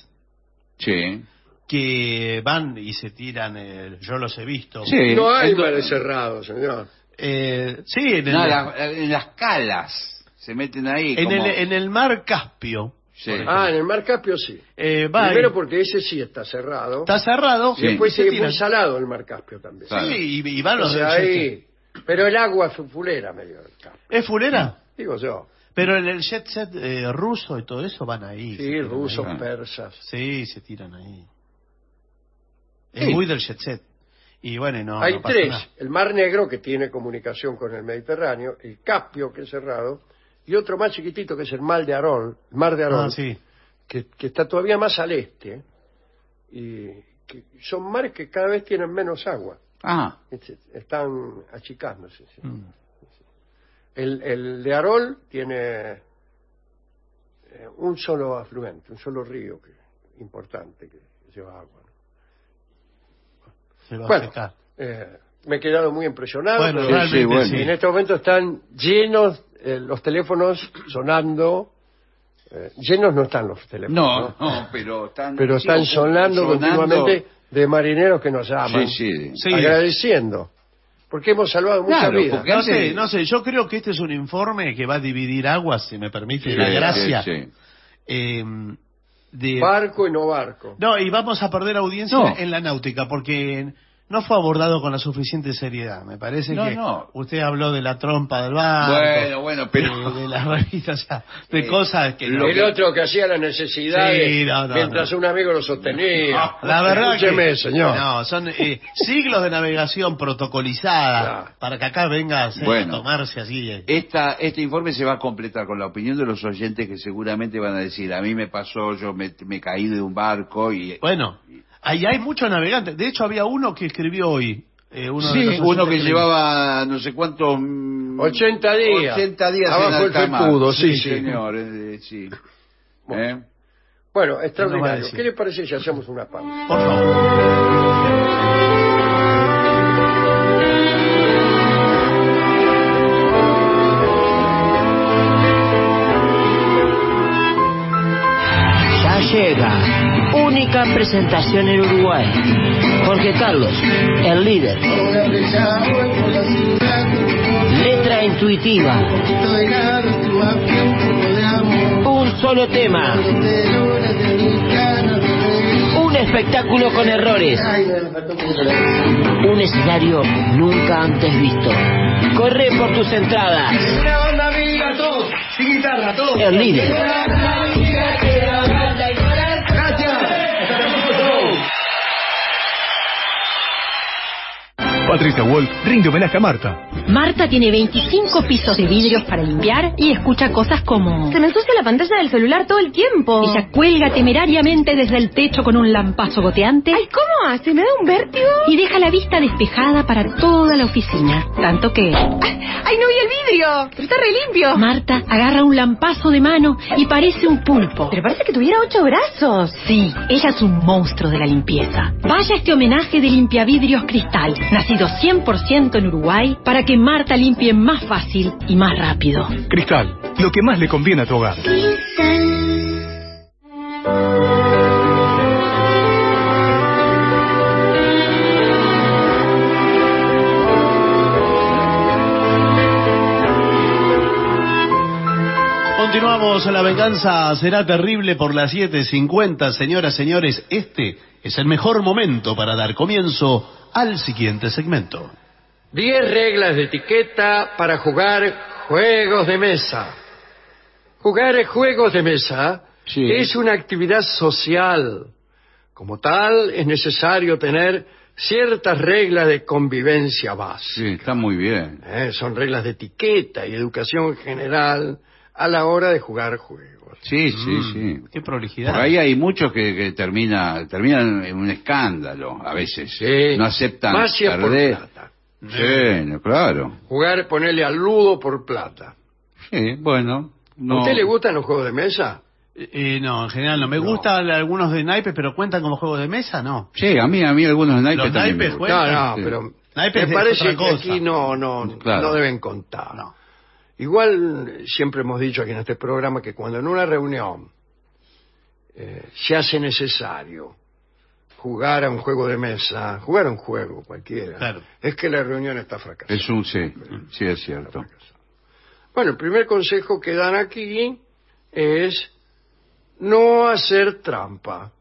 Sí. Que van y se tiran, eh, yo los he visto. Sí. No hay mares cerrados, señor. Eh, sí, en el, No, la- en las calas se meten ahí. en, como- el, en el mar Caspio. Sí. Ah, en el mar Caspio sí. Eh, va Primero porque ese sí está cerrado. está cerrado. y después se es muy salado el mar Caspio también. Claro. Sí, y, y van los del jet ahí, pero el agua es fulera medio del Caspio. ¿Es fulera? Digo yo. Pero en el jet set eh, ruso y todo eso van ahí. Sí, rusos, ahí. persas. Sí, se tiran ahí. Es muy del jet set. Y bueno, y no, Hay no pasa tres. nada. El Mar Negro, que tiene comunicación con el Mediterráneo, el Caspio, que es cerrado, y otro más chiquitito, que es el Mar de Arol, el Mar de Arol, Ah, sí. que, que está todavía más al este, y que son mares que cada vez tienen menos agua. Ah, Este, Están achicándose. sí. Mm. El, el de Arol tiene eh, un solo afluente, un solo río que, importante que lleva agua. ¿No? Se va a Bueno, secar. eh, me he quedado muy impresionado. Bueno, pero realmente sí, bueno. sí. En este momento están llenos eh, los teléfonos sonando. eh, llenos no están los teléfonos, no, ¿no? no, pero están... pero están sí, sonando, sonando. continuamente de marineros que nos llaman, Sí, sí. Sí. agradeciendo, porque hemos salvado muchas Claro, vidas. porque No sé, no sé, yo creo que este es un informe que va a dividir aguas, si me permite Sí, la sí, gracia. sí. Eh, de, Barco y no barco. no, y vamos a perder audiencia No. en la náutica, porque no fue abordado con la suficiente seriedad. Me parece No, que no. usted habló de la trompa del barco. Bueno, bueno, pero- De, de las revistas, o sea, de Eh, cosas que... no- el otro que hacía las necesidades Sí, no, no, mientras no. un amigo lo sostenía. La verdad Escúcheme, que, señor. No, son eh, siglos de navegación protocolizada para que acá venga a, hacer- Bueno. a tomarse así. eh. Esta, este informe se va a completar con la opinión de los oyentes que seguramente van a decir, a mí me pasó, yo me, me caí de un barco y... Bueno, ahí hay muchos navegantes. De hecho, había uno que escribió hoy. eh, uno de Sí, los uno que le- llevaba no sé cuántos... mm, 80 días. 80 días Abajo en el felpudo, sí, sí. señor, eh, sí. Bueno. ¿Eh? Bueno, ¿Qué nos va a extraordinario. ¿Qué le parece si hacemos una pausa? Por favor. Ya llega. Única presentación en Uruguay. Jorge Carlos, el líder. Letra intuitiva. Un solo tema. Un espectáculo con errores. Un escenario nunca antes visto. Corre por tus entradas. El líder. Patricia Wolf rinde homenaje a Marta. Marta tiene 25 pisos de vidrios para limpiar y escucha cosas como... Se me ensucia la pantalla del celular todo el tiempo. Ella cuelga temerariamente desde el techo con un lampazo goteante. Ay, ¿cómo? ¿Se me da un vértigo? Y deja la vista despejada para toda la oficina. Tanto que... ¡Ay, no vi el vidrio! Pero está re limpio. Marta agarra un lampazo de mano y parece un pulpo. Pero parece que tuviera ocho brazos. Sí, ella es un monstruo de la limpieza. Vaya este homenaje de limpiavidrios cristal, nacido 100% en Uruguay, para que Marta limpie más fácil y más rápido. Cristal, lo que más le conviene a tu hogar. Continuamos, la venganza será terrible por las 7.50. Señoras, señores, este es el mejor momento para dar comienzo al siguiente segmento. Diez reglas de etiqueta para jugar juegos de mesa. Jugar juegos de mesa Sí. es una actividad social. Como tal, es necesario tener ciertas reglas de convivencia base. Sí, está muy bien. Eh, son reglas de etiqueta y educación general a la hora de jugar juegos. Sí, sí, sí. Qué prolijidad. Por ahí hay muchos que, que termina, terminan en un escándalo a veces. Sí. No aceptan Más si es por perder. plata. Sí, no, claro. Jugar, ponerle al ludo por plata. Sí, bueno. No. ¿A usted le gustan los juegos de mesa? Eh, no, en general no. Me gustan algunos de naipes, pero cuentan como juegos de mesa, no. Sí, a mí, a mí algunos naipes Los también me naipes gustan. No, no, Sí. pero Naipes me es parece otra que cosa. aquí no, no, Claro. no deben contar. Igual siempre hemos dicho aquí en este programa que cuando en una reunión eh, se hace necesario jugar a un juego de mesa, jugar a un juego cualquiera, Claro. es que la reunión está fracasada. Es un sí, sí es cierto. Bueno, el primer consejo que dan aquí es no hacer trampa.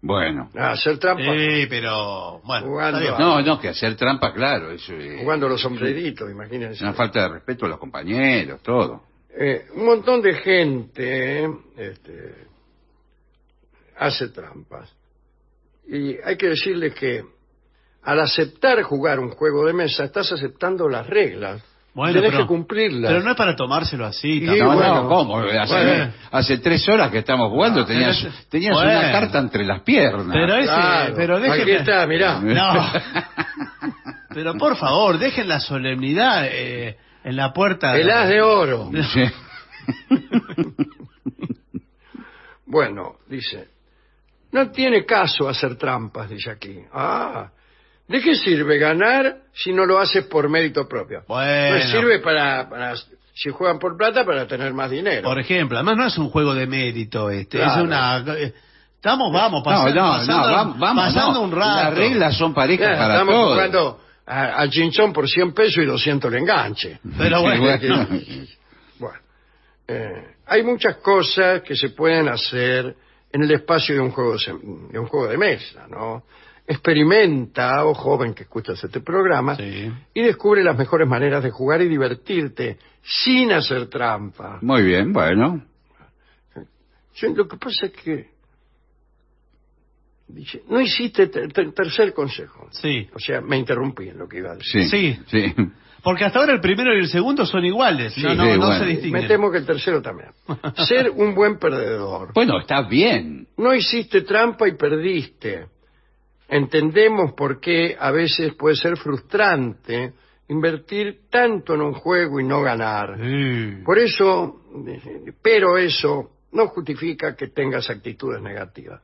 Bueno. Ah, hacer trampa Sí, pero bueno. Jugando. No, no, que hacer trampa, claro, eso es jugando los sombreritos, imagínense. una falta de respeto a los compañeros, todo. Eh, un montón de gente eh, este, hace trampas. Y hay que decirles que al aceptar jugar un juego de mesa, estás aceptando las reglas. Bueno, Tenés pero- que cumplirlas. Pero no es para tomárselo así. Y tampoco. No, bueno, no, ¿cómo? Hace, bueno. hace tres horas que estamos jugando, tenías, pero- tenías bueno. una carta entre las piernas. Pero ese, Claro, pero déjenme- Aquí está, mirá. No. Pero por favor, dejen la solemnidad eh, en la puerta. El as de oro. Sí. Bueno, dice, no tiene caso hacer trampas, dice aquí. Ah, ¿de qué sirve ganar si no lo haces por mérito propio? Bueno. Pues sirve para, para, si juegan por plata, para tener más dinero. Por ejemplo, además no es un juego de mérito este, Claro. es una... eh, Estamos, vamos, No, pasando, no, pasando, no, vam- vamos, pasando no. un rato. Las reglas son parejas Ya, para estamos todos. jugando a- al chinchón por 100 pesos y 200 el enganche. Pero bueno, Bueno. Bueno, eh, hay muchas cosas que se pueden hacer en el espacio de un juego de un juego de mesa, ¿no? Experimenta, o joven que escuchas este programa, Sí. y descubre las mejores maneras de jugar y divertirte sin hacer trampa. Muy bien, bueno. Lo que pasa es que dice, no hiciste ter- ter- tercer consejo. Sí. O sea, me interrumpí en lo que iba a decir. Sí. Sí. sí. Porque hasta ahora el primero y el segundo son iguales. no, Sí, no, sí, no bueno. se Me distinguen. temo que el tercero también. Ser un buen perdedor. Bueno, está bien. No hiciste trampa y perdiste. Entendemos por qué a veces puede ser frustrante invertir tanto en un juego y no ganar. Sí. Por eso, pero eso no justifica que tengas actitudes negativas.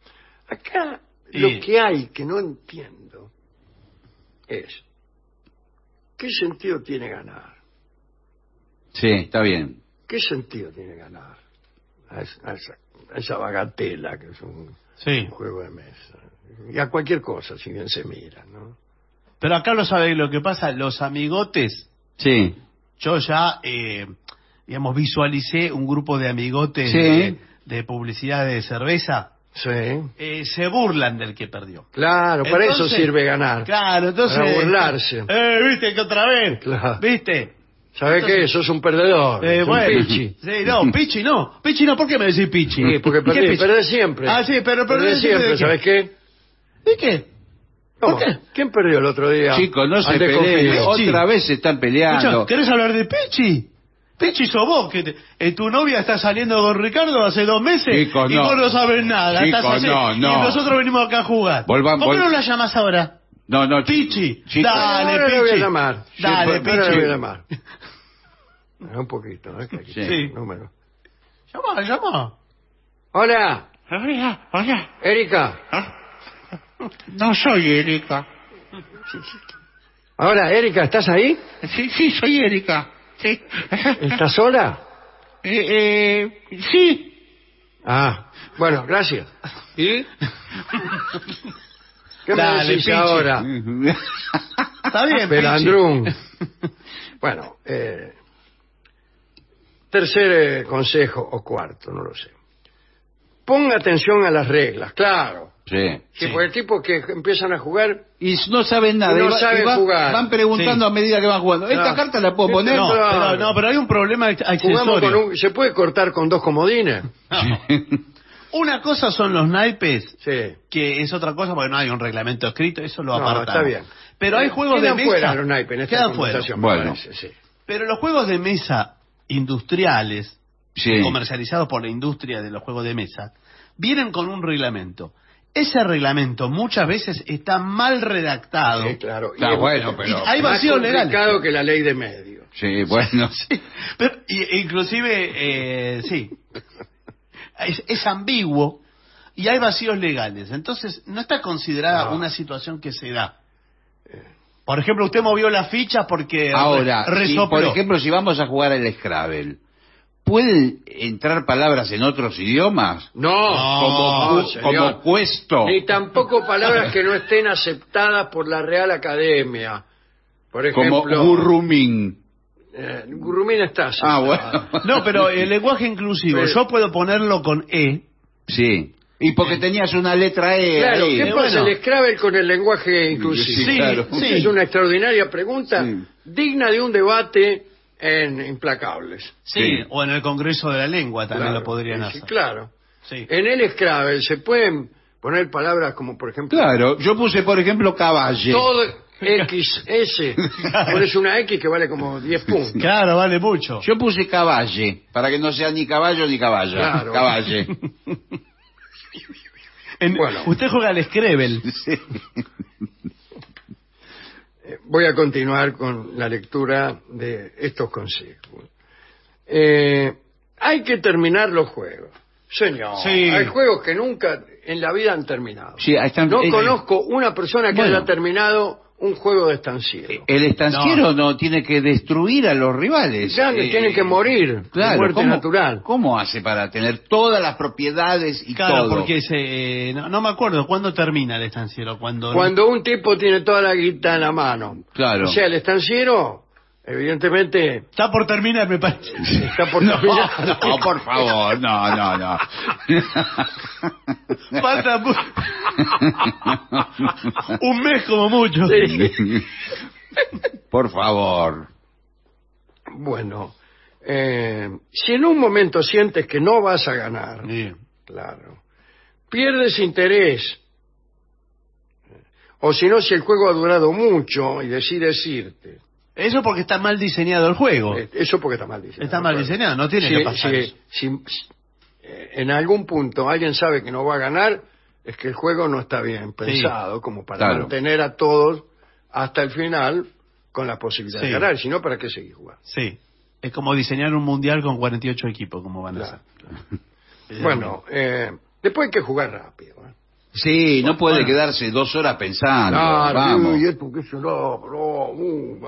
Acá lo que hay que no entiendo es, ¿qué sentido tiene ganar? Sí, está bien. ¿Qué sentido tiene ganar? A esa, a esa- a esa bagatela que es un, Sí. un juego de mesa. Y a cualquier cosa, si bien se mira, ¿no? Pero acá lo sabe lo que pasa, los amigotes, Sí. yo ya, eh, digamos, visualicé un grupo de amigotes Sí. de, de publicidad de cerveza, Sí. eh, se burlan del que perdió. Claro, para eso sirve ganar. Claro, entonces... Para burlarse. Eh, viste que otra vez, Claro. viste. ¿Sabe Entonces- qué? Sos un perdedor. Eh, un bueno. pichi. Sí, no, Pichi no. Pichi no, ¿por qué me decís Pichi? Sí, porque ¿Qué perdés, Pichi? perdés siempre. Ah, sí, pero Perdés perdés siempre, ¿de qué? ¿Sabes qué? ¿Por qué? ¿Quién perdió el otro día? Chicos, no se peleen. Otra vez se están peleando. Escucha, ¿Querés hablar de Pichi? Pichi, sos vos, que te- eh, tu novia está saliendo con Ricardo hace dos meses Chicos, y no. vos no sabes nada. Chicos, estás así, no, no. Y nosotros venimos acá a jugar. Volvan- ¿Por qué vol- no la llamas ahora? No, no, Pichi, chicos. dale, Ahora voy a Pichi. llamar. Dale, ahora voy a Pichi. llamar. Un poquito, ¿eh? que aquí Sí. el número. Llama, llama. Hola, Hola, hola. Erika. No soy Erika. Ahora, Erika, ¿estás ahí? Sí, sí, soy Erika. Sí. ¿Estás sola? Eh, eh, sí. Ah, bueno, gracias. ¿Y? ¿Qué Dale, me decís Pichi. ahora? Está bien. Pelandrún. Bueno, eh, tercer eh, consejo o cuarto, no lo sé. Ponga atención a las reglas, claro. Sí. Sí, porque el tipo que empiezan a jugar Y no saben nada. No y va- saben y va- jugar. Van preguntando Sí. a medida que van jugando. ¿Esta carta la puedo Este poner? No, Claro. pero, no, pero hay un problema jugamos accesorio. con un, ¿Se puede cortar con dos comodines? Una cosa son los naipes, Sí. que es otra cosa porque no hay un reglamento escrito, eso lo No, apartamos. está bien. Pero hay juegos de Quedan mesa. fuera los naipes en esta quedan fuera. Bueno. parece, sí. Pero los juegos de mesa industriales, Sí. comercializados por la industria de los juegos de mesa, vienen con un reglamento. Ese reglamento muchas veces está mal redactado. Sí, claro. Está es- bueno, pero- Hay más vacíos legales. complicado que la ley de medios. Sí, bueno. Pero, y- inclusive, eh, sí, es, es ambiguo y hay vacíos legales. Entonces, no está considerada No. una situación que se da. Por ejemplo, usted movió las fichas porque Ahora, re- si, resopló. por ejemplo, si vamos a jugar al Scrabble, ¿pueden entrar palabras en otros idiomas? No, como, no, como. Ni tampoco palabras que no estén aceptadas por la Real Academia. Por Como ejemplo, gurrumín. eh, gurrumín está Ah, bueno. No, pero el lenguaje inclusivo, Pero- yo puedo ponerlo con E. Sí. Y porque tenías una letra E Claro, ahí. ¿qué Eh, pasa bueno. el Scrabble con el lenguaje inclusivo? Sí, claro. sí. Es una extraordinaria pregunta, Sí. digna de un debate en Implacables. Sí, Sí. o en el Congreso de la Lengua también Claro, lo podrían sí, hacer. Claro. Sí. En el Scrabble se pueden poner palabras como, por ejemplo, Claro, yo puse, por ejemplo, caballe. todo XS. Pones una X que vale como 10 puntos. Claro, vale mucho. Yo puse caballe, para que no sea ni caballo ni caballa. Claro. Caballe. En- Bueno. Usted juega al Scrabble. Sí. Voy a continuar con la lectura de estos consejos. Eh, hay que terminar los juegos. Señor, Sí. hay juegos que nunca en la vida han terminado. Sí, ahí están- no eh, conozco una persona que bueno. haya terminado un juego de estanciero. El estanciero no. tiene que destruir a los rivales. Ya Eh, tienen que morir Claro, muerte ¿cómo, natural. ¿Cómo hace para tener todas las propiedades y Claro, todo? porque se, no, no me acuerdo cuándo termina el estanciero. Cuando, Cuando un tipo tiene toda la guita en la mano. Claro. O sea, el estanciero, evidentemente, Está por terminar, me parece. está por No, terminar. no, por favor, no, no, no. Falta un mes como mucho. Sí. Por favor. Bueno, eh, si en un momento sientes que no vas a ganar, Bien. claro, pierdes interés. O si no, si el juego ha durado mucho y decides irte. Eso porque está mal diseñado el juego. Eh, Eso porque está mal diseñado. Está mal diseñado, no tiene Si- que pasar si- eso. si- en algún punto alguien sabe que no va a ganar, es que el juego no está bien pensado como para Claro. mantener a todos hasta el final con la posibilidad Sí. de ganar. Si no, ¿para qué seguir jugando? Sí. Es como diseñar un mundial con 48 equipos, como van a Claro, ser. Bueno, eh, después hay que jugar rápido. ¿eh? Sí, no puede Bueno. quedarse dos horas pensando. Claro, Vamos. y esto, que eso, no, no, uh,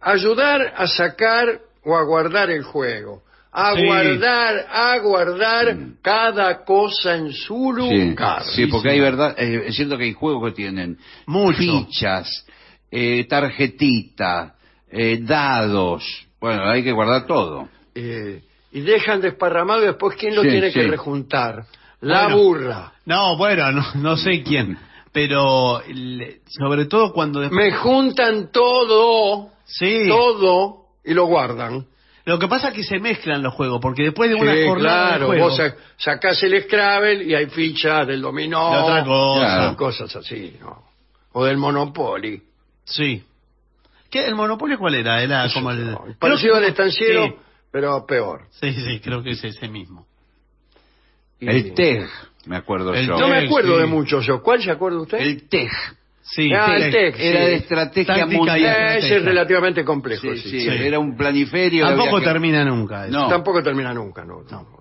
ayudar a sacar o a guardar el juego. A Sí. guardar, a guardar cada cosa en su lugar. sí, porque hay verdad, eh, es cierto que hay juegos que tienen Mucho. fichas, eh, tarjetita, eh, dados. Bueno, hay que guardar todo. Eh, y dejan desparramado y después quién lo Sí, tiene que rejuntar. La Bueno. burra. No, bueno, no, no sé quién. Pero le- sobre todo cuando después... Me juntan todo, Sí. todo y lo guardan. Lo que pasa es que se mezclan los juegos, porque después de una Sí, jornada claro, de juego... vos sa- sacás el Scrabble y hay fichas del dominó, De otra cosa. y cosas así, ¿no? O del Monopoly. Sí. ¿Qué, ¿El Monopolio cuál era? Era como el... Parecido creo al que- estanciero, Sí, pero peor. sí, sí, creo que es ese mismo. Y- El TEG, me acuerdo El yo. No me acuerdo sí. de mucho yo. ¿Cuál se acuerda usted? El TEG. Sí, Ah, el. TEG, Era sí. de estrategia mundial. Ese es relativamente complejo. Sí, sí. sí, sí. era un planiferio. Tampoco que- termina nunca. eso. No. Tampoco termina nunca, no. no.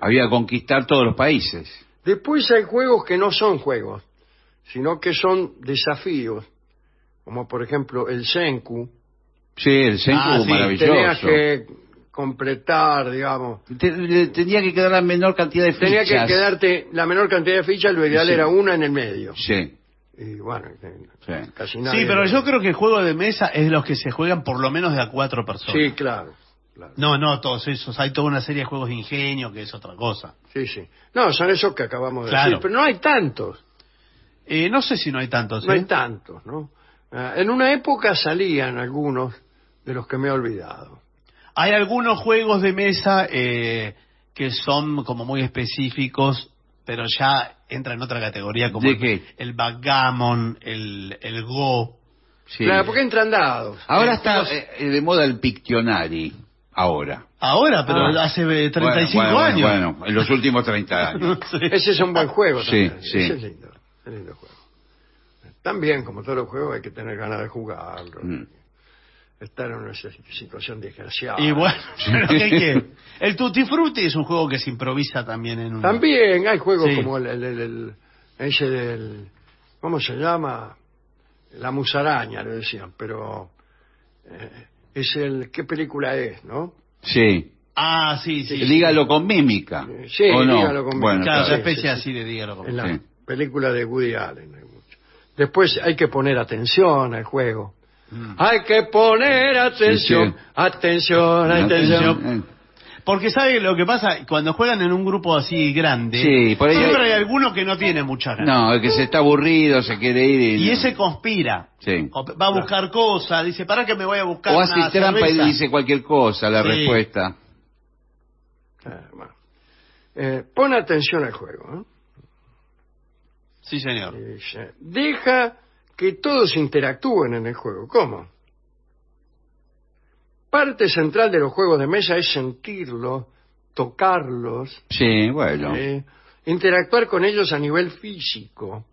Había que conquistar todos los países. Después hay juegos que no son juegos, sino que son desafíos, como por ejemplo el Senku. Sí, el Senku Ah, sí, maravilloso. Tenías que completar, digamos. Tenía que quedar la menor cantidad de fichas. Tenía que quedarte la menor cantidad de fichas, lo ideal Sí. era una en el medio. Sí, Y bueno, sí. casi nadie. Sí, pero yo creo que el juego de mesa es los que se juegan por lo menos de a cuatro personas. Sí, claro. claro. No, no, todos esos. Hay toda una serie de juegos de ingenio que es otra cosa. Sí, sí. No, son esos que acabamos de Claro. decir, pero no hay tantos. Eh, no sé si no hay tantos. No ¿eh? hay tantos, ¿no? Ah, en una época salían algunos de los que me he olvidado. Hay algunos juegos de mesa eh, que son como muy específicos, pero ya entra en otra categoría como ¿De el, qué? el backgammon, el, el go. sí. Claro, porque entran dados. Ahora está eh, de moda el Pictionary. Ahora. Ahora, pero Ah. hace eh, 35 Bueno, bueno, años. Bueno, bueno, en los últimos 30 años. Sí. Ese es un buen juego Sí, también. sí. Ese es lindo, es lindo juego. También, como todos los juegos, hay que tener ganas de jugarlo. Mm. Estar en una situación desgraciada. Y bueno, pero ¿qué quiere? El Tutti Frutti es un juego que se improvisa también en un... También hay juegos Sí. como el, el- el- el- ese del... ¿Cómo se llama? La musaraña, le decían, pero... eh, es el... ¿Qué película es, no? Sí. Ah, sí, sí. Dígalo con mímica. Sí, ¿o no? dígalo con Bueno, Claro, una especie sí. así de dígalo. En la Sí. película de Woody Allen. hay mucho. Después hay que poner atención al juego. Mm. Hay que poner atención, Sí, sí. atención, atención. Atención. Porque sabe lo que pasa, cuando juegan en un grupo así grande, Sí, por ahí siempre hay- hay alguno que no tiene mucha ganas. No, el que se está aburrido, se quiere ir y... Y ese conspira. Sí. Va a buscar cosas, dice, ¿para que me voy a buscar O una hace trampa cerveza? y dice cualquier cosa, la Sí. respuesta. Bueno. Eh, pon atención al juego. ¿eh? Sí, señor. Dice, deja que todos interactúen en el juego. ¿Cómo? Parte central de los juegos de mesa es sentirlos, tocarlos, Sí, bueno. eh, interactuar con ellos a nivel físico,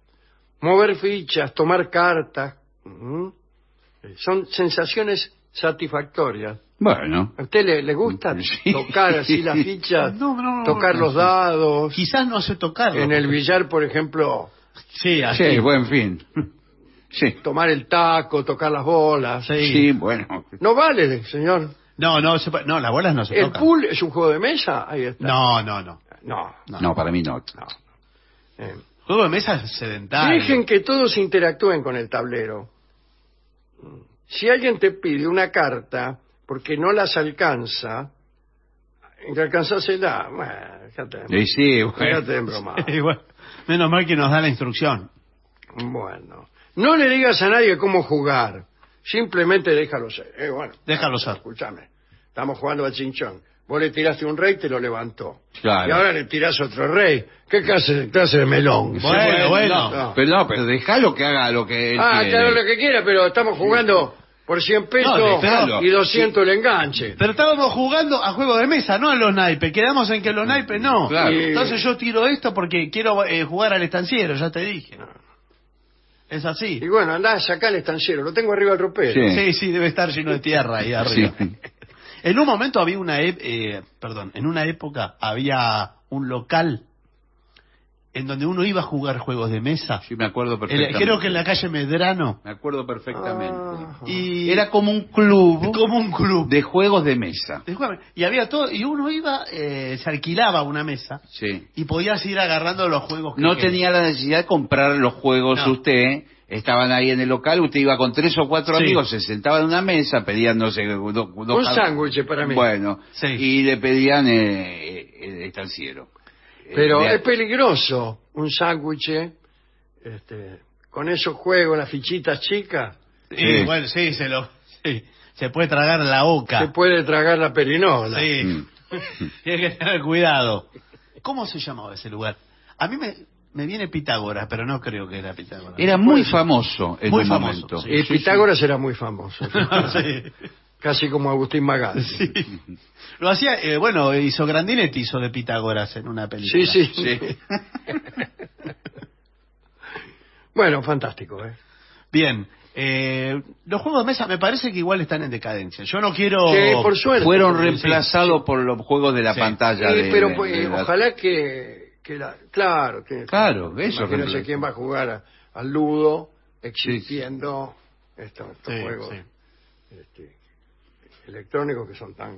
mover fichas, tomar cartas. Son sensaciones satisfactorias. Bueno. ¿A usted le, le gusta Sí. tocar así las fichas, No, no, no, tocar no, los dados? Quizás no sé tocarlo. En el billar, por ejemplo, Sí, así. Sí, buen fin. Sí. tomar el taco, tocar las bolas. Sí. Sí, bueno. No vale, señor. No, no, se no, las bolas no se ¿El tocan. pool es un juego de mesa? Ahí está. No, no, no. No. No, para mí no. Eh, Juego de mesa es sedentario. Dejen que todos interactúen con el tablero. Si alguien te pide una carta porque no las alcanza, en que alcanzásela, bueno, déjate, Y sí, bueno. déjate de broma. Y bueno, menos mal que nos da la instrucción. Bueno, no le digas a nadie cómo jugar, simplemente déjalo ser. Eh, bueno, Déjalo ser. escúchame, estamos jugando al chinchón. Vos le tiraste un rey, te lo levantó. Claro. Y ahora le tirás otro rey. ¿Qué clase, clase de melón? Bueno, bueno. No. Pero no, pero déjalo que haga lo que él Ah, quiere. lo que quiera, pero estamos jugando por 100 pesos No, y 200 el enganche. Pero estábamos jugando a juego de mesa, no a los naipes. Quedamos en que los naipes no. Claro. Y- Entonces yo tiro esto porque quiero eh, jugar al estanciero, ya te dije. Es así. Y bueno, andá, sacá el estanciero, lo tengo arriba del ropero. Sí. Sí, sí, debe estar lleno de tierra ahí arriba. Sí. En un momento había una, ep- eh, perdón, en una época había un local en donde uno iba a jugar juegos de mesa. Sí, me acuerdo El- perfectamente. creo que en la calle Medrano. Me acuerdo perfectamente. Ah. Y Era como un club como un club. de juegos de mesa. de juego. Y había todo, y uno iba, eh, se alquilaba una mesa Sí. y podías ir agarrando los juegos que No querías. tenía la necesidad de comprar los juegos No. usted. Estaban ahí en el local, usted iba con tres o cuatro Sí. amigos, se sentaban en una mesa, pedían, no sé, do- Un sándwich para mí. Bueno, Sí. y le pedían eh, el estanciero. Pero Eh, de- es peligroso un sándwich este, con esos juegos, las fichitas chicas, Sí, Sí. bueno, sí, se lo, sí, se puede tragar la boca. se puede tragar la perinola. Sí. Mm. Tiene que tener cuidado. ¿Cómo se llamaba ese lugar? A mí me, Me viene Pitágoras, pero no creo que era Pitágoras. Era muy famoso en Muy un famoso, momento. sí. Eh, Pitágoras era muy famoso. Sí. Casi como Agustín Magal. Sí. Lo hacía, eh, bueno, hizo Grandinetti, hizo de Pitágoras en una película. Sí, sí. bueno, fantástico, ¿eh? Bien. eh, los juegos de mesa me parece que igual están en decadencia. Yo no quiero... Sí, por suerte. Fueron Sí, reemplazados por los juegos de la Sí. pantalla. Sí, de- pero de- pues, de la- ojalá que, que la, claro, que, Claro, eso imagínense reemplaza. quién va a jugar a- al ludo existiendo estos, estos Sí, juegos sí. este, electrónicos que son tan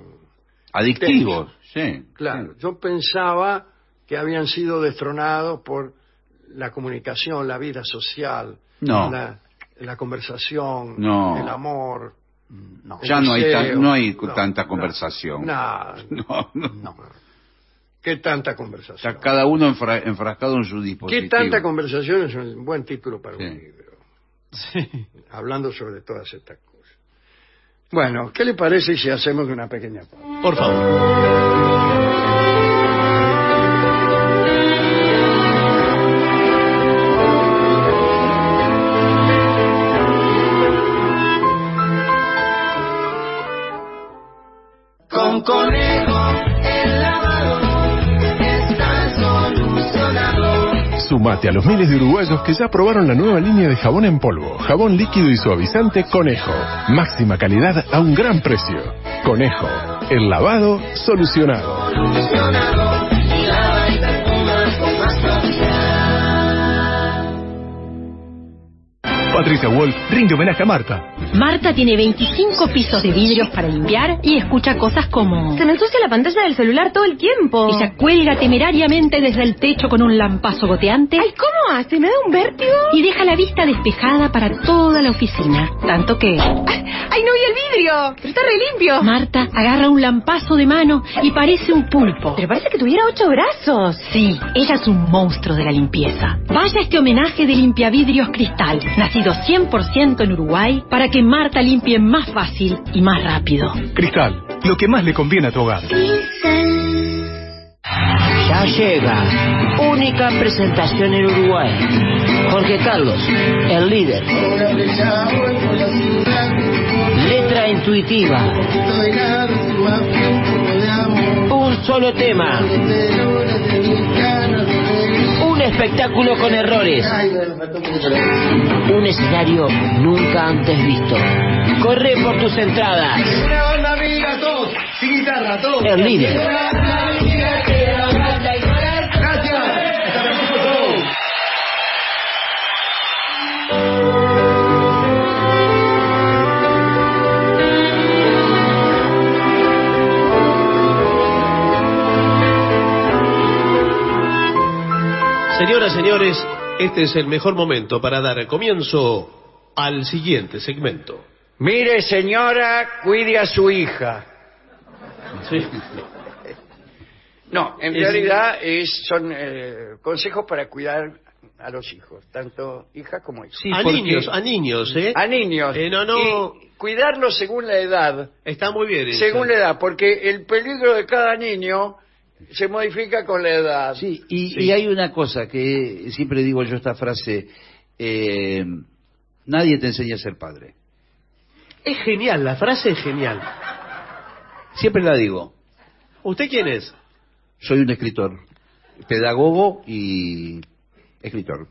Adictivos, sí. claro. Yo pensaba que habían sido destronados por la comunicación, la vida social, No. la, la conversación, No. el amor. No. Ya no hay, tan- no hay No, tanta no, conversación. Nada, No, no. No. ¿Qué tanta Está conversación? cada uno enfra- enfrascado en su dispositivo. ¿Qué tanta conversación es un buen título para Sí. un libro? Hablando sobre todas estas cosas. Bueno, ¿qué le parece si hacemos una pequeña pausa? Por favor. Con Sumate a los miles de uruguayos que ya probaron la nueva línea de jabón en polvo, jabón líquido y suavizante Conejo. Máxima calidad a un gran precio. Conejo, el lavado solucionado. Solucionado. Patricia Wolf rinde homenaje a Marta. Marta tiene 25 pisos de vidrios para limpiar y escucha cosas como... Se me ensucia la pantalla del celular todo el tiempo. Ella cuelga temerariamente desde el techo con un lampazo goteante Ay, ¿cómo hace? ¿Me da un vértigo? y deja la vista despejada para toda la oficina. Tanto que... Ay, ay, no vi el vidrio. Pero está re limpio. Marta agarra un lampazo de mano y parece un pulpo. Pero parece que tuviera ocho brazos. Sí, ella es un monstruo de la limpieza. Vaya este homenaje de limpiavidrios Cristal, nacido 100% en Uruguay, para que Marta limpie más fácil y más rápido. Cristal, lo que más le conviene a tu hogar. Ya llega. Única presentación en Uruguay. Jorge Carlos, el líder. Letra intuitiva. Un solo tema. Espectáculo con errores. Un escenario nunca antes visto. Corre por tus entradas. El líder. Señoras, señores, este es el mejor momento para dar comienzo al siguiente segmento. Mire, señora, cuide a su hija. Sí. No, en Es- realidad es, son eh, consejos para cuidar a los hijos, tanto hijas como hijos. a niños, a niños, ¿eh? A niños. Eh, no, no. Y cuidarlos según la edad. Está muy bien. eso. Según la edad, porque el peligro de cada niño se modifica con la edad. Sí, y, y hay una cosa que siempre digo yo esta frase, eh, nadie te enseña a ser padre. Es genial, la frase es genial. Siempre la digo. ¿Usted quién es? Soy un escritor, pedagogo y escritor.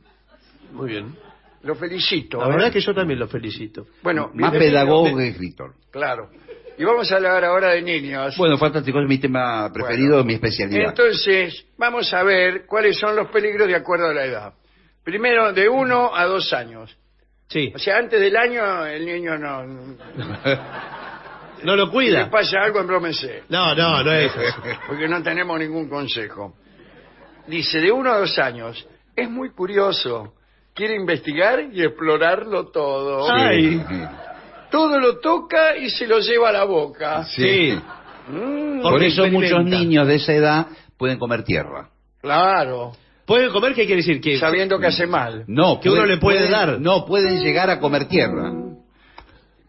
Muy bien. Lo felicito. La ¿eh? verdad que yo también lo felicito. Bueno, Más pedagogo que escritor. Claro. Y vamos a hablar ahora de niños. Bueno, fantástico, es mi tema preferido, Bueno. mi especialidad. Entonces, vamos a ver cuáles son los peligros de acuerdo a la edad. Primero, de uno a dos años. Sí. O sea, antes del año el niño no... no ¿No lo si le cuida? pasa algo, embrómese. No, no, no es. Porque no tenemos ningún consejo. Dice, de uno a dos años. Es muy curioso. Quiere investigar y explorarlo todo. Ay. Todo lo toca y se lo lleva a la boca. Sí. Mm, Por eso muchos niños de esa edad pueden comer tierra. claro. ¿Puede comer qué quiere decir? Que Sabiendo que hace mal. No, Que uno le puede pueden- dar. No, pueden llegar a comer tierra.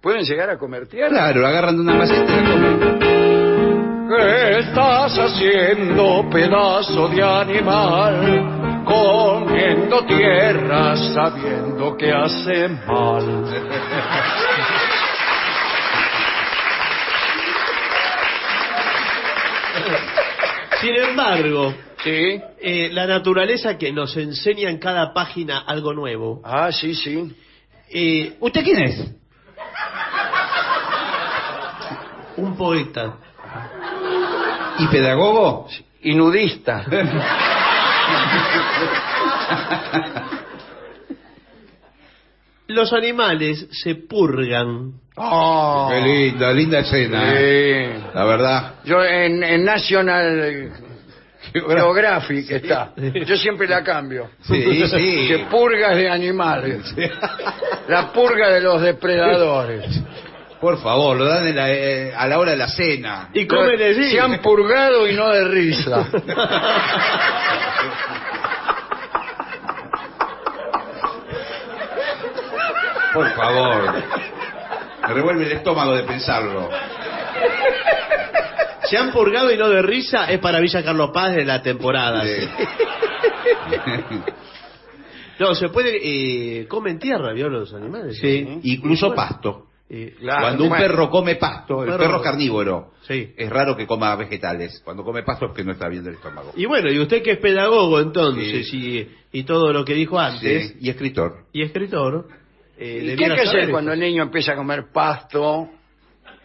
¿Pueden llegar a comer tierra? Claro, la agarran de una maceta y la comen. ¿Qué estás haciendo, pedazo de animal? Comiendo tierra sabiendo que hace mal. Sin embargo, Sí. eh, la naturaleza que nos enseña en cada página algo nuevo. Ah, sí, sí. Eh, ¿Usted quién es? un poeta. ¿Y pedagogo? Y nudista. Los animales se purgan. Oh, Qué linda, linda escena. ¿eh? sí. La verdad. Yo en, en National Geographic está. Yo siempre la cambio. Sí, sí. Que purgas de animales. La purga de los depredadores. Por favor, lo dan en la, eh, a la hora de la cena. Y comen. Se han purgado y no de risa. Por favor. Me revuelve el estómago de pensarlo. Se han purgado y no de risa es para Villa Carlos Paz de la temporada. Sí. No, se puede... Eh, comen tierra, ¿vio los animales? Sí, incluso Bueno, pasto. eh, Claro, Cuando un bueno. perro come pasto, el Perro- perro es carnívoro. Sí. Es raro que coma vegetales. Cuando come pasto es que no está bien del estómago. Y bueno, y usted que es pedagogo entonces y, y todo lo que dijo antes, Sí, y escritor. y escritor, eh, ¿Y qué hay que hacer cuando el niño empieza a comer pasto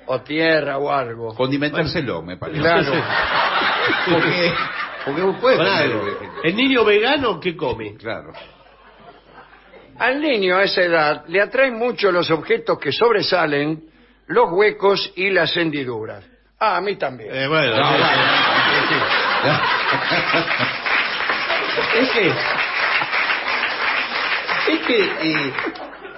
o tierra o algo? Condimentárselo, me parece. Claro. Porque, porque puede comer algo. vegetales. El niño vegano, ¿qué come? Claro. Al niño a esa edad le atraen mucho los objetos que sobresalen, los huecos y las hendiduras. Ah, a mí también. Eh, bueno, No, sí, sí. es que... Es que eh,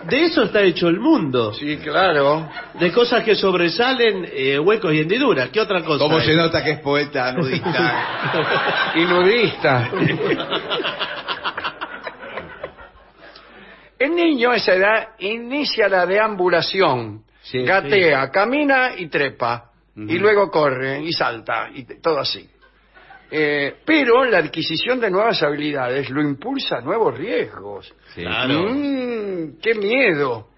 de eso está hecho el mundo. Sí, claro. De cosas que sobresalen, eh, huecos y hendiduras. ¿Qué otra cosa? ¿Cómo hay? se nota que es poeta nudista? Y nudista. El niño a esa edad inicia la deambulación. Sí, gatea, camina y trepa. Y luego corre y salta. Y t- todo así. Eh, pero la adquisición de nuevas habilidades lo impulsa a nuevos riesgos. Sí. Claro. Mm, ¡Qué miedo!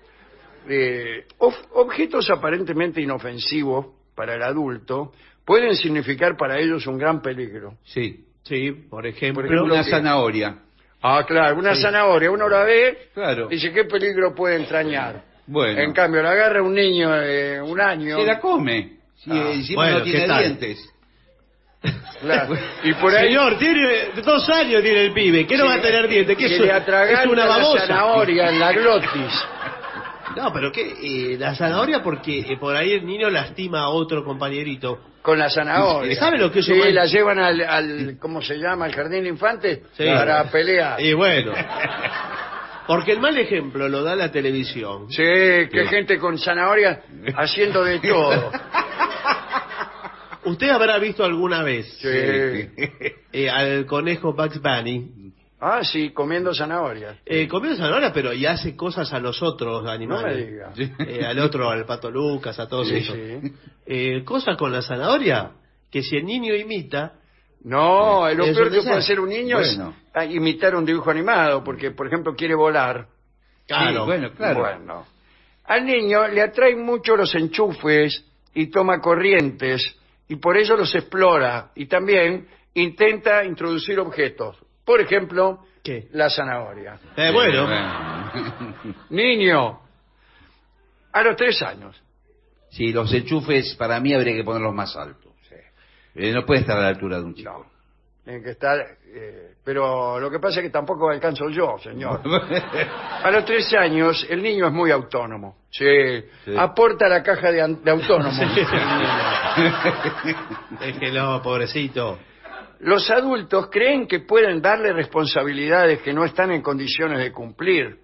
Eh, ob- objetos aparentemente inofensivos para el adulto pueden significar para ellos un gran peligro. Sí. Sí, por ejemplo. Por ejemplo, Una que- zanahoria. Ah, claro, una zanahoria, uno la ve, Claro. dice qué peligro puede entrañar. Bueno. En cambio, la agarra un niño de un año. Se la come. Si Ah, encima bueno, no ¿qué tiene dientes. Claro, Y por ahí Señor, tiene dos años tiene el pibe. ¿Qué no va a tener dientes? ¿Qué que es, le es una la zanahoria en la glotis. No, pero ¿qué? Eh, la zanahoria porque eh, por ahí el niño lastima a otro compañerito. Con la zanahoria. ¿Sabe lo que es un Sí, mal- la llevan al, al, ¿cómo se llama? Al jardín de infantes Sí. para pelear. Y bueno. Porque el mal ejemplo lo da la televisión. Sí, que gente con zanahoria haciendo de todo. Usted habrá visto alguna vez Sí. eh, al conejo Bugs Bunny Ah, sí, comiendo zanahoria. eh, comiendo zanahoria, pero y hace cosas a los otros No me animales. diga. Eh, al otro, al pato Lucas, a todos Sí, esos. sí. Eh, cosas con la zanahoria que si el niño imita, No, lo Es peor que puede hacer un niño Bueno. es ah, imitar un dibujo animado, porque, por ejemplo, quiere volar. claro, Sí, bueno, claro. Bueno. Al niño le atraen mucho los enchufes y toma corrientes, y por eso los explora, y también intenta introducir objetos. Por ejemplo, ¿Qué? la zanahoria. Eh, bueno, Niño, a los tres años. Sí, los enchufes para mí habría que ponerlos más altos. Eh, no puede estar a la altura de un chico. En que está, eh, pero lo que pasa es que tampoco alcanzo yo, señor. A los tres años el niño es muy autónomo. Sí, Sí. aporta la caja de, an- de autónomos. es que no, pobrecito. Los adultos creen que pueden darle responsabilidades que no están en condiciones de cumplir,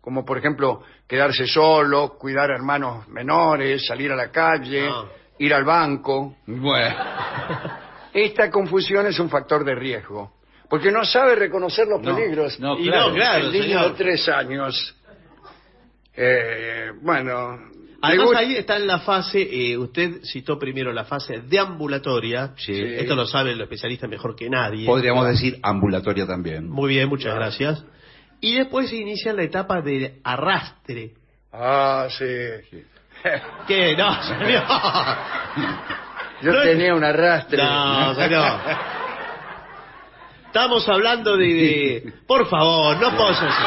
como por ejemplo quedarse solo, cuidar a hermanos menores, salir a la calle, Ah. ir al banco. Bueno. Esta confusión es un factor de riesgo, porque no sabe reconocer los No, peligros. no, Y claro. no, claro, el niño señor. de tres años, eh, bueno, Además ahí está en la fase, eh, usted citó primero la fase deambulatoria, esto lo sabe el especialista mejor que nadie. Podríamos decir ambulatoria también. Muy bien, muchas gracias. Y después se inicia la etapa de arrastre. Ah, sí. ¿Qué? No, señor. Yo No tenía un arrastre. No, señor. Estamos hablando de... de- Por favor, no así.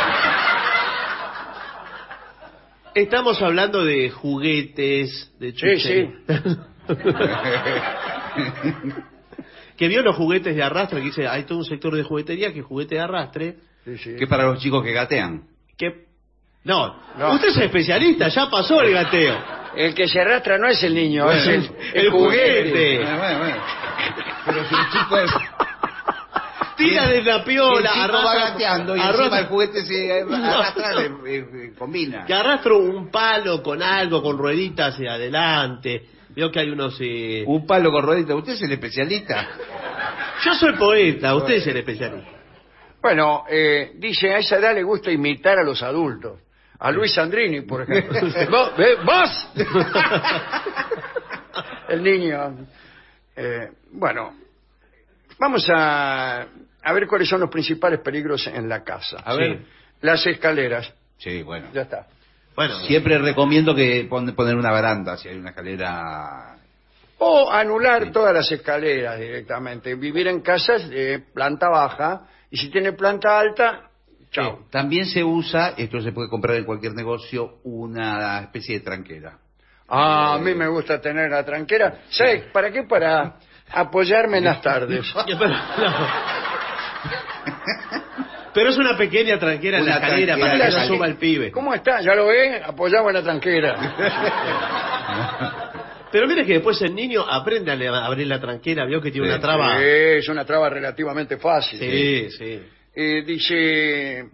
Estamos hablando de juguetes, de Sí, chucherías. que vio los juguetes de arrastre, que dice, hay todo un sector de juguetería que es juguete de arrastre, Sí, sí. Que para los chicos que gatean. que... No, No. usted es especialista, ya pasó el gateo. El que se arrastra no es el niño, Bueno, es el, el juguete. Bueno, bueno, bueno. Pero si el chico es... Tira de la Si piola, el chico va arrastra- gateando y arrastra- encima el juguete se arrastra, le- combina. que arrastra un palo con algo, con rueditas hacia adelante. Veo que hay unos... eh, Un palo con ruedita. ¿Usted es el especialista? Yo soy poeta, usted es el especialista. Bueno, eh, dice, a esa edad le gusta imitar a los adultos. A Luis Sandrini, por ejemplo. ¿Vos? ¿Vos? El niño. Eh, bueno, vamos a, a ver cuáles son los principales peligros en la casa. A ver. Las escaleras. Sí, bueno. Ya está. Bueno, Siempre recomiendo que pon- poner una baranda si hay una escalera. O anular todas las escaleras directamente. Vivir en casas de planta baja. Y si tiene planta alta, chao. También se usa, esto se puede comprar en cualquier negocio, una especie de tranquera. Ah, a mí me gusta tener la tranquera. ¿Sabes para qué? Para apoyarme en las tardes. Pero, es una pequeña tranquera en la escalera para que no suba el pibe. ¿Cómo está? ¿Ya lo ve? Apoyado en la tranquera. Pero mire que después el niño aprende a abrir la tranquera, vio que tiene Sí. una traba. Sí, es una traba relativamente fácil. Sí, sí. Eh, dice...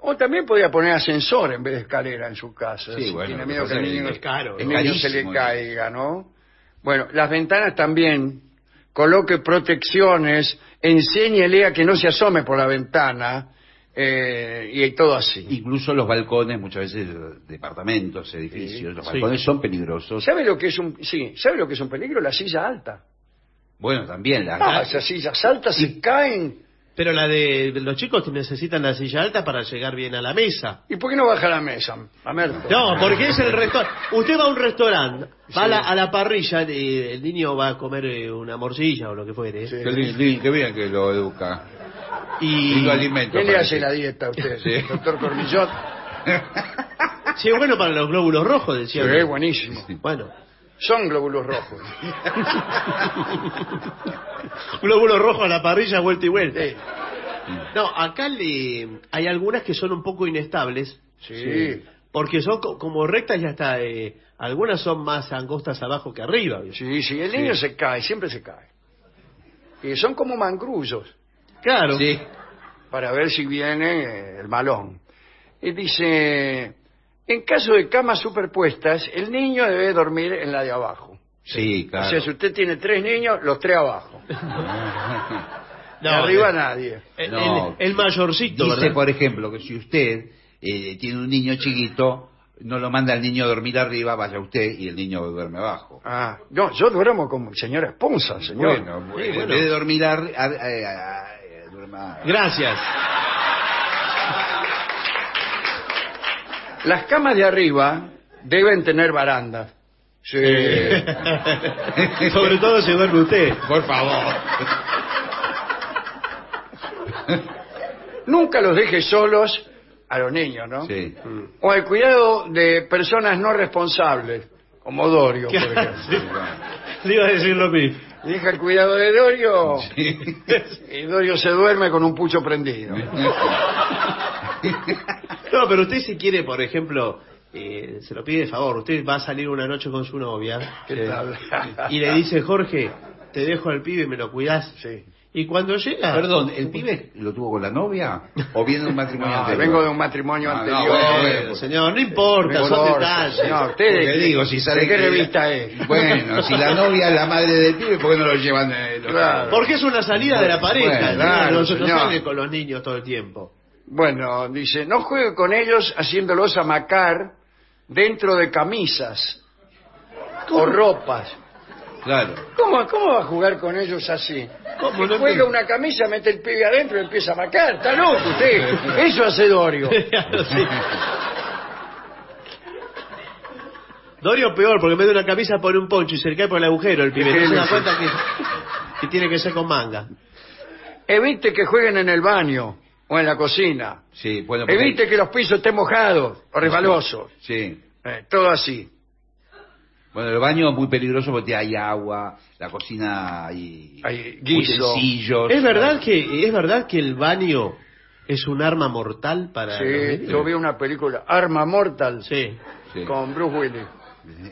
O también podría poner ascensor en vez de escalera en su casa. Sí, si bueno, tiene miedo que el niño, es caro, el ¿no? niño se le caiga, ¿no? Bueno, las ventanas también. Coloque protecciones, enséñele a que no se asome por la ventana eh, y todo así. Incluso los balcones, muchas veces departamentos, edificios, los Sí. balcones son peligrosos. ¿Sabe lo que es un sí? ¿Sabe lo que es un peligro? La silla alta. Bueno, también la Ah, esas sillas altas se caen. Pero la de los chicos que necesitan la silla alta para llegar bien a la mesa. ¿Y por qué no baja la mesa? A ver. No, porque es el restaurante. Usted va a un restaurante, va a, la, a la parrilla, eh, el niño va a comer eh, una morcilla o lo que fuere. Sí. Qué, qué bien que lo educa. Y, Y lo alimenta. ¿Quién le hace la dieta a usted? Sí. Doctor Cornillot. Sí, es bueno para los glóbulos rojos, decía. Sí, buenísimo. Bueno, Son glóbulos rojos. glóbulos rojos a la parrilla, vuelta y vuelta. Sí. No, acá le, hay algunas que son un poco inestables. Sí. Porque son co- como rectas y hasta eh, algunas son más angostas abajo que arriba. ¿vio? Sí, sí, el niño se cae, siempre se cae. Y son como mangrullos, Claro. Sí. para ver si viene el malón. Y dice, en caso de camas superpuestas, el niño debe dormir en la de abajo. Sí, O claro. sea, si usted tiene tres niños, los tres abajo. No, de arriba eh, nadie. El, No. el- el mayorcito, Dice, ¿verdad? por ejemplo, que si usted eh, tiene un niño chiquito, no lo manda al niño a dormir arriba, vaya usted y el niño duerme abajo. Ah, no, yo duermo como señora Esponza, señor. Bueno, Sí, en bueno. vez de dormir ar- ar- eh, eh, duerma- Gracias. Las camas de arriba deben tener barandas. Sí. Sobre todo si duerme usted. Por favor. Nunca los deje solos a los niños, ¿no? Sí. O al cuidado de personas no responsables, como Dorio, por ejemplo. Le iba a decir lo mismo. Deja el cuidado de Dorio y Dorio se duerme con un pucho prendido. No, pero usted si quiere, por ejemplo, eh, se lo pide de favor, usted va a salir una noche con su novia ¿Qué tal? y le dice, Jorge, te dejo al pibe y me lo cuidás. Sí. Y cuando llega... Perdón, ¿el pibe lo tuvo con la novia o viene de un matrimonio No, anterior? vengo de un matrimonio Ah, no, anterior. bueno, Eh, bueno. señor, no importa, son detalles. No, usted de, Porque digo, si sale ¿de qué revista es? Bueno, si la novia es la madre del pibe, ¿por qué no lo llevan? eh, los- Claro. Porque es una salida de la pareja, Bueno, ¿no? claro, no, sale con los niños todo el tiempo. Bueno, dice, no juegue con ellos haciéndolos amacar dentro de camisas o ropas. Claro. ¿Cómo, ¿Cómo va a jugar con ellos así? ¿Cómo? No juega una camisa, mete el pibe adentro y empieza a marcar. Está loco usted. Eso hace Dorio. Sí. Dorio peor, porque en vez de una camisa pone un poncho y se le cae por el agujero el pibe. ¿Qué No se da cuenta que, que tiene que ser con manga. Evite que jueguen en el baño o en la cocina. Sí, bueno, porque- Evite que los pisos estén mojados o resbalosos. Sí. Eh, todo así. Bueno, el baño es muy peligroso porque hay agua, la cocina hay, Hay guiso. utensilios. ¿Es verdad que es verdad que el baño es un arma mortal para los Sí, niños? yo vi una película, Arma Mortal, Sí. Sí. con Bruce Willis.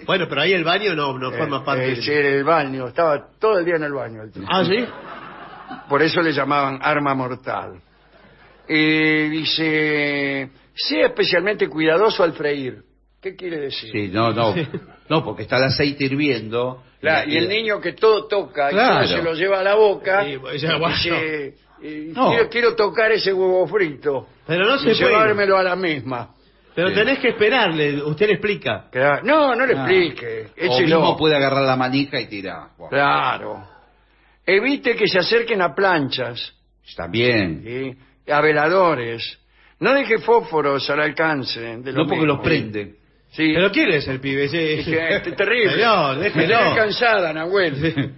Bueno, pero ahí el baño no, no forma Eh, parte eh, del- sí, en el baño, estaba todo el día en el baño. el tipo. Ah, ¿sí? Por eso le llamaban arma mortal. Eh, dice, sea especialmente cuidadoso al freír. ¿Qué quiere decir? Sí, no, no. No, porque está el aceite hirviendo. Claro, y el niño que todo toca Claro. y todo se lo lleva a la boca Sí, pues, ya, bueno. dice, eh, No. quiero, quiero tocar ese huevo frito Pero no y se puede. llevármelo a la misma. Pero Sí. tenés que esperarle, usted le explica. Claro. No, no le Ah. explique. O mismo puede agarrar la manija y tirar. Claro. Evite que se acerquen a planchas, También. ¿sí? A veladores. No deje fósforos al alcance de los No porque los prende. Sí. ¿Pero quién es el pibe? Sí. Dije, "Este es terrible. Señor, Me déjelo. tiene cansada, Nahuel.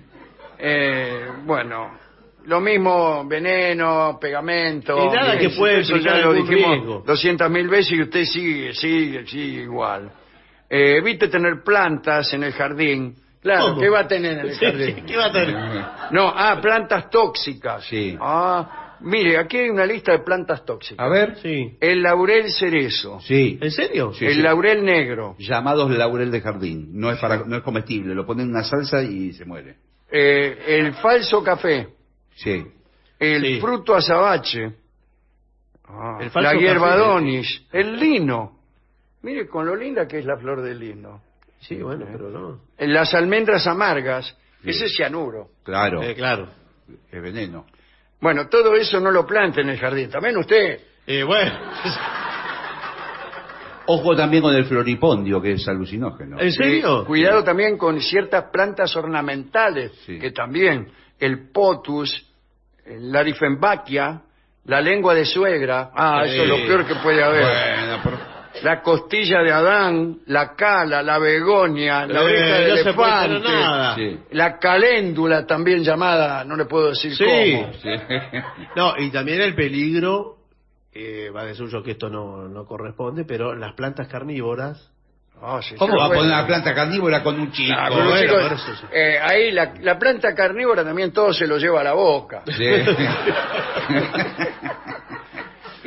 Eh, bueno, lo mismo veneno, pegamento. Y nada que puede eso ya lo dijimos riesgo. 200 mil veces y usted sigue, sigue, sigue igual. Eh, evite tener plantas en el jardín. Claro, ¿Cómo? ¿qué va a tener en el Sí, jardín? ¿Qué va a tener? No, ah, plantas tóxicas. Sí. Ah, mire, aquí hay una lista de plantas tóxicas. A ver. Sí. El laurel cerezo, Sí. ¿En serio? Sí, el sí. laurel negro, Llamados laurel de jardín. No es para, no es comestible. Lo ponen en una salsa y se muere. eh, el falso café, Sí. el Sí. fruto azabache, ah, El falso la hierba café. donis, el lino. Mire con lo linda que es la flor del lino. Sí, bueno, pero no. Las almendras amargas, Sí. ese es cianuro. Claro. Eh, claro. Es veneno. Bueno, todo eso no lo plante en el jardín. También usted. Eh, bueno. Ojo también con el floripondio, que es alucinógeno. ¿En serio? Eh, cuidado también con ciertas plantas ornamentales, Sí. que también el potus, el larifembachia, la lengua de suegra, ah, eso es lo peor que puede haber. Bueno, pero- La costilla de Adán, la cala, la begonia, la Eh, oreja de no se puede elefante, tener nada. Sí. la caléndula también llamada, no le puedo decir Sí. cómo. Sí. No, y también el peligro, eh, va de suyo que esto no, no corresponde, pero las plantas carnívoras. Ah, sí, ¿Cómo va a poner una planta carnívora con un chico? Ah, los bueno, eso sí. eh, ahí la, la planta carnívora también todo se lo lleva a la boca. Sí.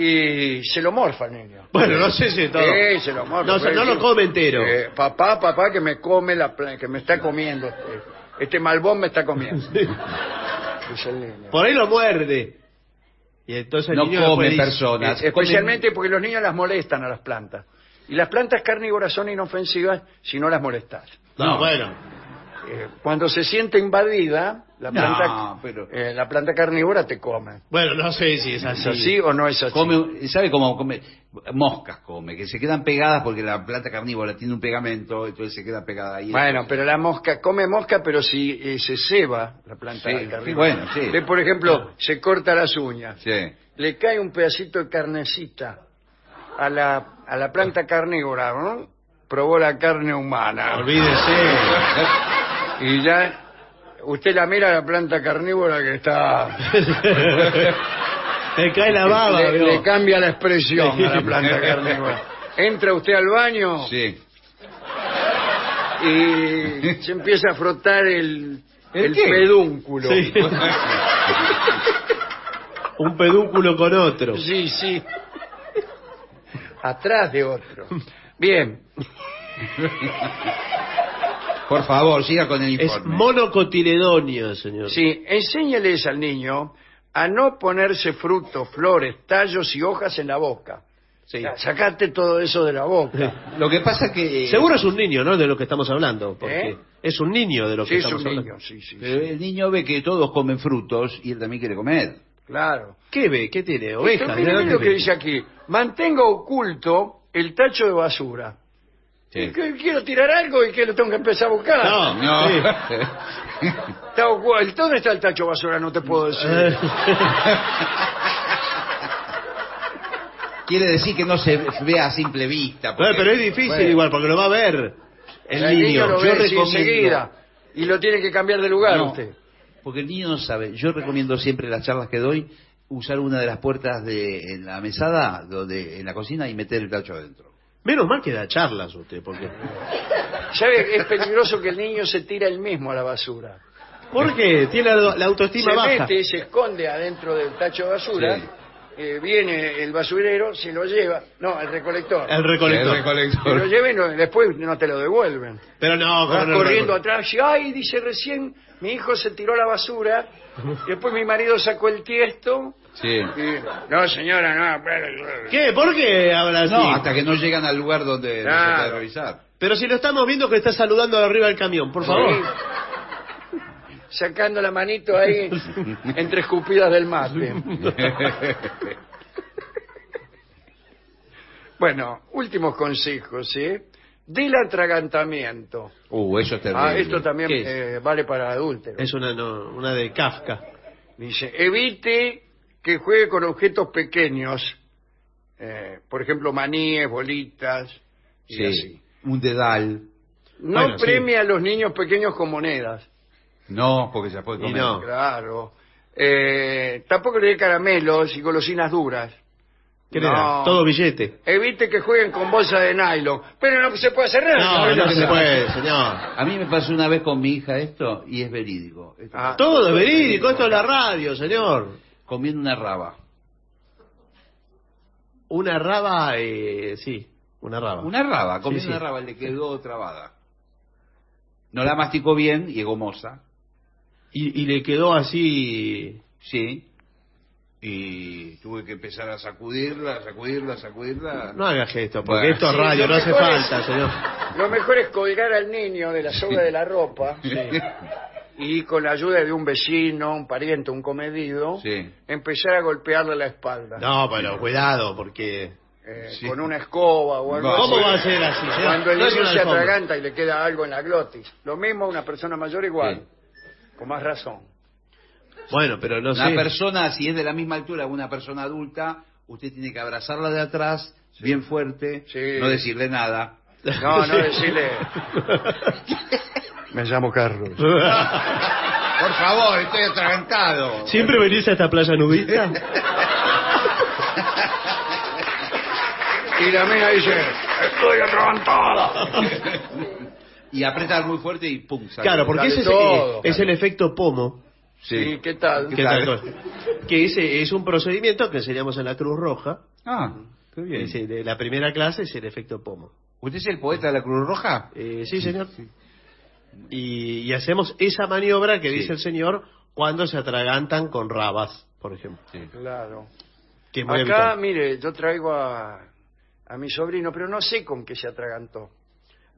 y se lo morfa el niño. Bueno, no sé si todo. Sí, se lo morfa. No, se- no lo come entero. Eh, papá, papá, que me come la pla- que me está comiendo. Este, este malbón me está comiendo. Dice el niño. Por ahí lo muerde. Y entonces el No niño come personas. Eh, especialmente porque los niños las molestan a las plantas. Y las plantas carnívoras son inofensivas si no las molestas. No, bueno. Eh, cuando se siente invadida, la No, planta, pero- eh, la planta carnívora te come. Bueno, no sé si es así. ¿Es así o no es así? Come, ¿Sabe cómo come? Moscas come, que se quedan pegadas porque la planta carnívora tiene un pegamento, entonces se queda pegada ahí. Bueno, pero la mosca come mosca, pero si eh, se ceba la planta Sí, carnívora. bueno, sí. Ve, por ejemplo, se corta las uñas. Sí. Le cae un pedacito de carnecita a la, a la planta carnívora, ¿no? Probó la carne humana. Olvídese. Y ya usted la mira a la planta carnívora que está... Te cae la baba, le, le cambia la expresión a la planta carnívora. Entra usted al baño Sí. y se empieza a frotar el, ¿El el pedúnculo. Sí. Un pedúnculo con otro. Sí, sí. Atrás de otro. Bien. Por favor, siga con el Es informe. monocotiledonio, señor. Sí, enséñales al niño a no ponerse frutos, flores, tallos y hojas en la boca. Sí. Sacate todo eso de la boca. Lo que pasa es que... Seguro es un niño, ¿no? De lo que estamos hablando. Porque ¿Eh? es un niño de lo que Sí, es estamos un hablando. niño, sí, sí. Pero el niño ve que todos comen frutos y él también quiere comer. Claro. ¿Qué ve? ¿Qué tiene? ¿Ovejas? mire, ¿De mire dónde lo que ve? dice aquí. Mantenga oculto el tacho de basura. Que quiero tirar algo y que lo tengo que empezar a buscar. No, no. Está ocu- ¿Dónde está el tacho basura? No te puedo decir. Eh. Quiere decir que no se vea a simple vista. Bueno, pero es difícil Bueno. igual, porque lo va a ver el, El niño. lo Yo recomiendo- enseguida y lo tiene que cambiar de lugar No, usted. Porque el niño no sabe. Yo recomiendo siempre en las charlas que doy usar una de las puertas de en la mesada, donde en la cocina y meter el tacho adentro. Menos mal que da charlas usted, porque... ¿Sabe? Es peligroso que el niño se tira él mismo a la basura. ¿Por qué? Tiene la, la autoestima se baja. mete, se esconde adentro del tacho de basura, Sí. eh, viene el basurero, se lo lleva, no, el recolector. El recolector. El recolector. Se lo lleva y no- después no te lo devuelven. Pero no, Vas no, corriendo no, atrás y, ay, dice recién, mi hijo se tiró a la basura, después mi marido sacó el tiesto, Sí. no señora, no, pero- ¿Qué? ¿Por qué habla así? No, hasta que no llegan al lugar donde no se Claro. puede revisar. Pero si lo estamos viendo que está saludando de arriba del camión, por favor. Sí. Sacando la manito ahí entre escupidas del mate. Bueno, últimos consejos, ¿sí? Del atragantamiento. Uh, eso es terrible. Ah, esto también ¿Qué es? eh, vale para adúlteros. Es una, no, una de Kafka. Dice, evite que juegue con objetos pequeños, eh, por ejemplo, maníes, bolitas, y Sí. así. Un dedal. No Bueno, sí. premie a los niños pequeños con monedas. No, porque se puede Y comer. no. Claro. Eh, tampoco le dé caramelos y golosinas duras. ¿Qué le da? Todo billete. Evite que jueguen con bolsa de nylon. Pero no se puede hacer nada. No, ¿sabes no se puede, señor. A mí me pasó una vez con mi hija esto y es verídico. Esto- Ah, Todo es verídico, esto es la radio, señor. Comiendo una raba. Una raba, eh, sí, una raba. Una raba, comiendo Sí, sí. una raba, le quedó trabada. No la masticó bien y es gomosa. Y, y le quedó así... Sí. Y tuve que empezar a sacudirla, sacudirla, sacudirla. No haga gesto, porque Bueno. esto es Sí, radio, no hace es- falta, señor. Lo mejor es colgar al niño de la soga de la ropa y con la ayuda de un vecino, un pariente, un comedido, Sí. empezar a golpearle la espalda. No, pero cuidado, porque... eh, Sí. Con una escoba o algo No. así. ¿Cómo va a ser así, señor? Cuando el niño se atraganta y le queda algo en la glotis. Lo mismo una persona mayor igual. Con más razón. Bueno, pero no Una sé. persona, si es de la misma altura que una persona adulta, usted tiene que abrazarla de atrás, bien fuerte, Sí. no decirle nada. No, no decirle. Me llamo Carlos. Por favor, estoy atragantado. ¿Siempre venís a esta playa nudista? Y la mía dice, estoy atragantada. Y apretar muy fuerte y pum, sale. Claro, porque ese es, todo, es el efecto pomo. Sí, ¿qué tal? ¿Qué tal? Que ese es un procedimiento que enseñamos en la Cruz Roja. Ah, qué bien. Ese de la primera clase es el efecto pomo. ¿Usted es el poeta de la Cruz Roja? Eh, sí, señor. Y, y hacemos esa maniobra que Sí. dice el señor cuando se atragantan con rabas, por ejemplo. Claro. Que Acá, habitual. mire, yo traigo a, a mi sobrino, pero no sé con qué se atragantó.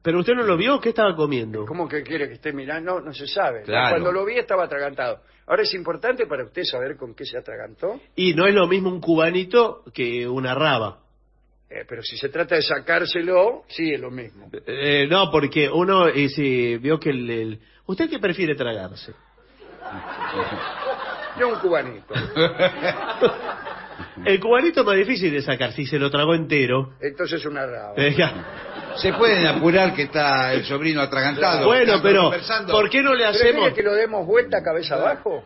Pero usted no lo vio, ¿qué estaba comiendo? ¿Cómo que quiere que esté mirando? No, no se sabe. Claro. Cuando lo vi estaba atragantado. Ahora es importante para usted saber con qué se atragantó. Y no es lo mismo un cubanito que una raba. Eh, pero si se trata de sacárselo, sí es lo mismo. Eh, no, porque uno eh, se vio que el, el- ¿Usted qué prefiere tragarse? Yo un cubanito. El cubanito es más difícil de sacar, si se lo tragó entero. Entonces una raba. Eh. Se pueden apurar que está el sobrino atragantado. Bueno, pero. ¿por qué no le ¿Pero hacemos? que lo demos vuelta cabeza abajo?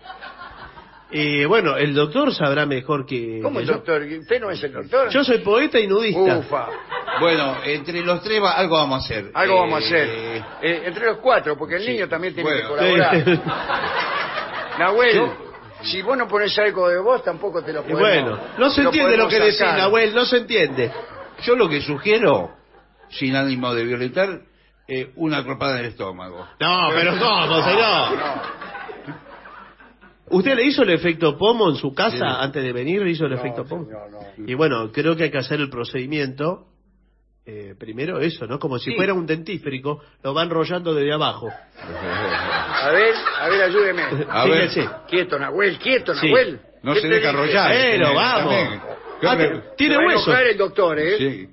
Eh, bueno, el doctor sabrá mejor que, ¿Cómo el yo. doctor? ¿Usted no es el doctor? Yo soy poeta y nudista. Ufa. Bueno, entre los tres va- algo vamos a hacer. Algo Eh, vamos a hacer. Eh, entre los cuatro, porque el sí. niño también tiene Bueno. que colaborar. Sí. Nahuel, si vos no pones algo de vos, tampoco te lo Y podemos bueno, no se lo entiende lo que decís. Nahuel, no se entiende. Yo lo que sugiero, sin ánimo de violentar, eh, una cropada en el estómago. No, pero ¿cómo, señor? ¿Usted le hizo el efecto pomo en su casa Sí. antes de venir? ¿Le hizo el No, efecto pomo? señor, no. Y bueno, creo que hay que hacer el procedimiento. eh, primero eso, ¿no? Como si Sí. fuera un dentífrico, lo va enrollando desde abajo. A ver, a ver, ayúdeme. A ver. Fíjese. Quieto, Nahuel, quieto, Sí. Nahuel. No ¿Qué se deja dije? arrollar. Pero, Tiene- vamos. Ah, tiene Se va a hueso. el doctor, ¿eh? Sí.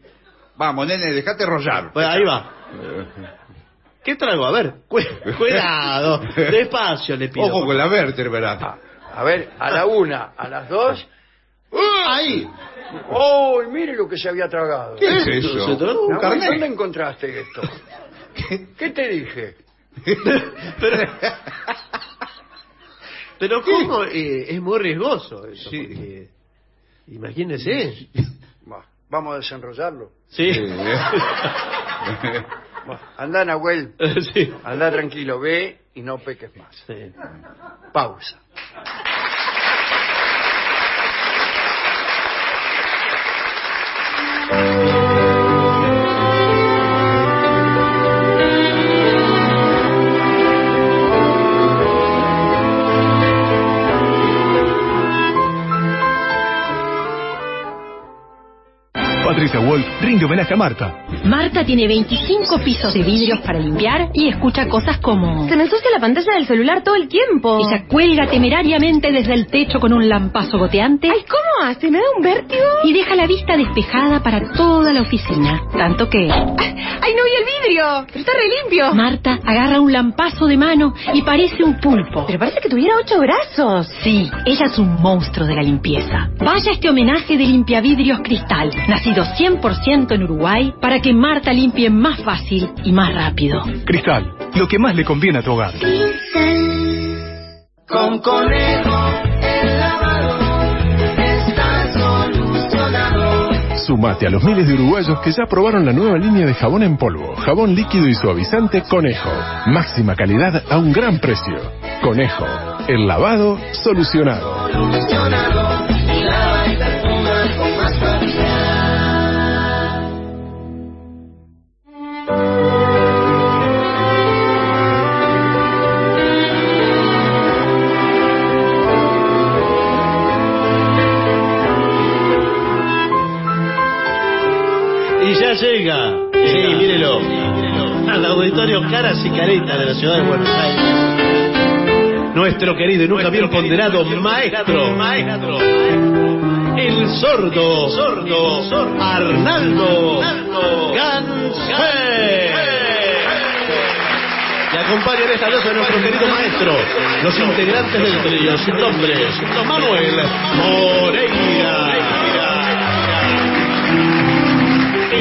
Vamos, nene, dejate rollar. Bueno, ahí va. ¿Qué trago? A ver, cu- cuidado, despacio le pido. Ojo con la vértebra. A ver, a la una, a las dos. Ahí. ¡Uy, mire lo que se había tragado! ¿Qué es eso? ¿Se tragó? Un carnet. ¿Dónde encontraste esto? ¿Qué te dije? Pero, pero ¿cómo? Eh, es muy riesgoso eso. Sí. porque- imagínese. Va, Vamos a desenrollarlo. Sí. Va, Anda, Nahuel. sí. Anda tranquilo, ve y no peques más. sí. Pausa. Wolf rinde homenaje a Marta. Marta tiene 25 pisos de vidrios para limpiar y escucha cosas como... Se me ensucia la pantalla del celular todo el tiempo. Ella cuelga temerariamente desde el techo con un lampazo goteante Ay, ¿cómo hace? ¿Me da un vértigo? y deja la vista despejada para toda la oficina. Tanto que... Ay, no vi el vidrio. Pero está re limpio. Marta agarra un lampazo de mano y parece un pulpo. Pero parece que tuviera ocho brazos. Sí, ella es un monstruo de la limpieza. Vaya este homenaje de limpiavidrios Cristal, nacido 100% en Uruguay, para que Marta limpie más fácil y más rápido. Cristal, lo que más le conviene a tu hogar. Con conejo el lavado está solucionado. Sumate a los miles de uruguayos que ya probaron la nueva línea de jabón en polvo, jabón líquido y suavizante Conejo. Máxima calidad a un gran precio. Conejo, el lavado solucionado. Solucionado. De la ciudad de Buenos Aires. Nuestro querido y nunca bien ponderado maestro. Maestro. El sordo. Sordo. Arnaldo. Gansé. Y acompañan esta noche a nuestro querido maestro, los integrantes del trío, sin nombre, Manuel Moreira.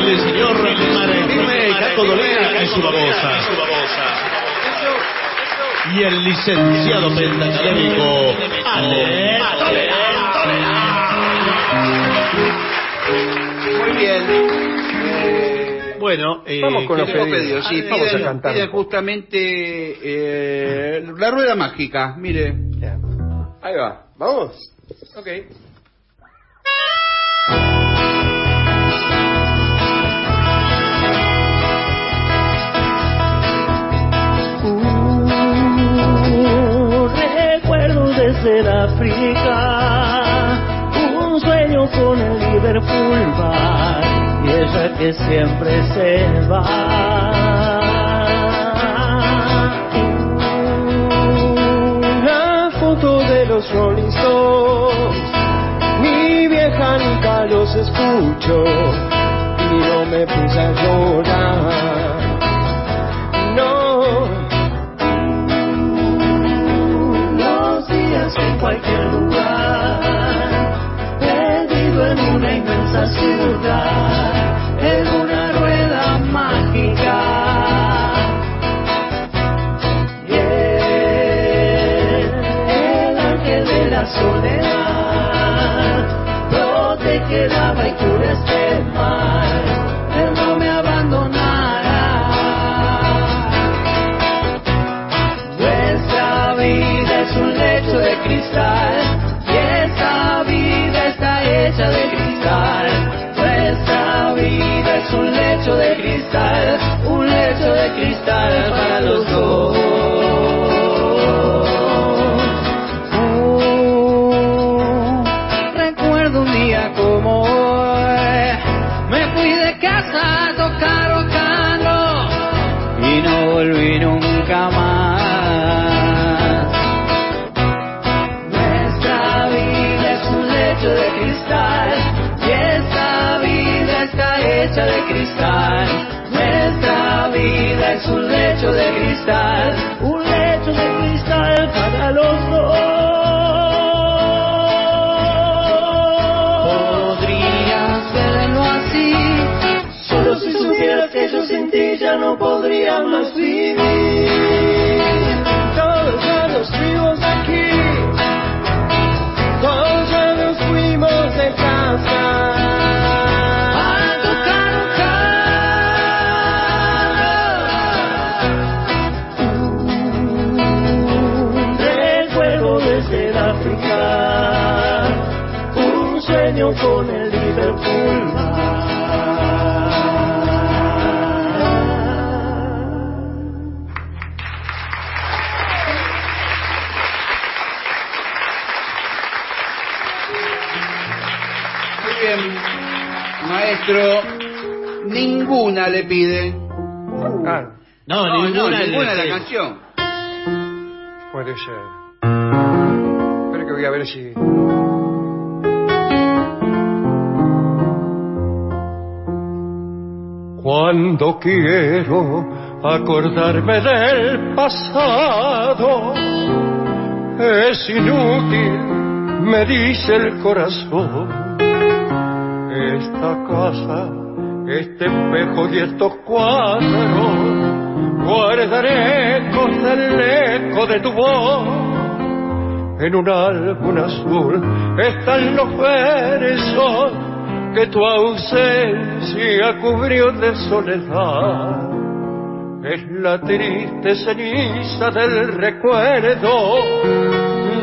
El señor Martínez Caco Dolera y su babosa. Y el licenciado pentacadémico Ale Muy bien. Eh, Bueno, eh, Vamos con los pedidos. sí, Vamos a piden, cantar piden justamente eh, la rueda mágica, mire. Ahí va. ¿Vamos? Ok. África, un sueño con el Liverpool Bar y ella que siempre se va. Una foto de los Rolling Stones, mi vieja nunca los escucho y no me puse a llorar. Cualquier lugar, perdido en una inmensa ciudad, en una rueda mágica. Yeah, el ángel de la soledad, protege la y cura este mal, un lecho de cristal, un lecho de cristal para los dos. Ya no podría más vivir. Todos ya nos fuimos aquí, todos ya nos fuimos de casa. Con el Liverpool. Bien, maestro. Ninguna le pide. Ah, No, No, ninguna. no, ninguna le- la canción. puede ser. Espero que voy a ver si... Cuando quiero acordarme del pasado, es inútil, me dice el corazón. Esta casa, este espejo y estos cuadros, guardaré con el eco de tu voz. En un álbum azul están los versos que tu ausencia cubrió de soledad. Es la triste ceniza del recuerdo,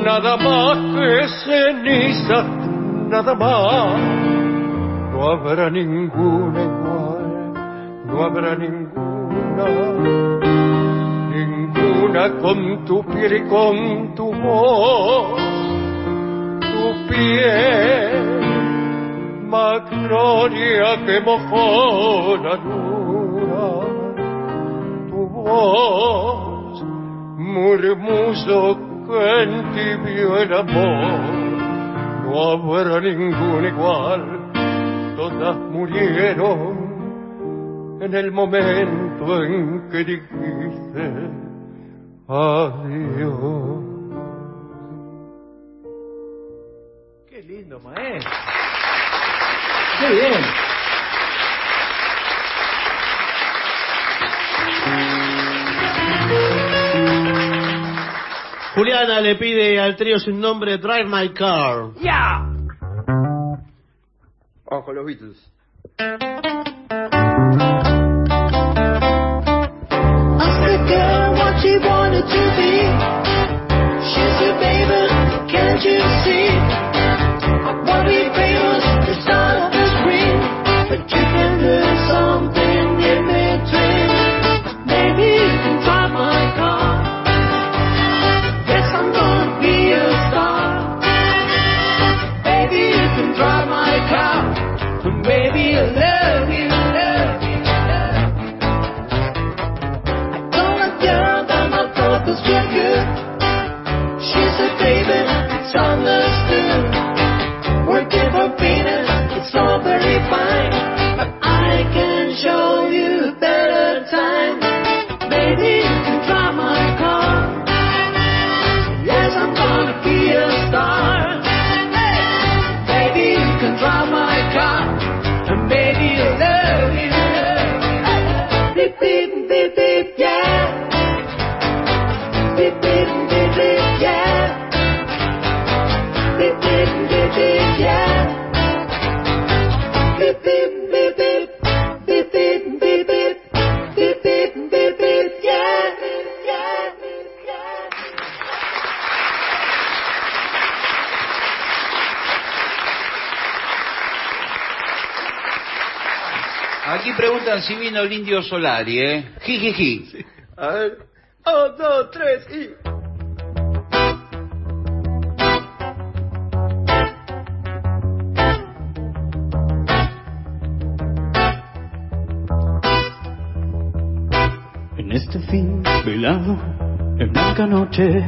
nada más que ceniza, nada más. No habrá ninguna igual, no habrá ninguna, ninguna con tu piel y con tu voz, tu piel magnolia que mojó la luna, tu voz, murmullo que entibió el amor, no habrá ningún igual, todas murieron en el momento en que dijiste adiós. Qué lindo, maestro. Qué bien. Juliana le pide al trío sin nombre Drive My Car. ¡Ya! Vamos con los Beatles. She wanted to be. She said, baby, can't you see? It's all very fine. Aquí preguntan si vino el indio Solari, ¿eh? Jijiji. A ver. Un, dos, tres y. En este fin velado, en blanca noche,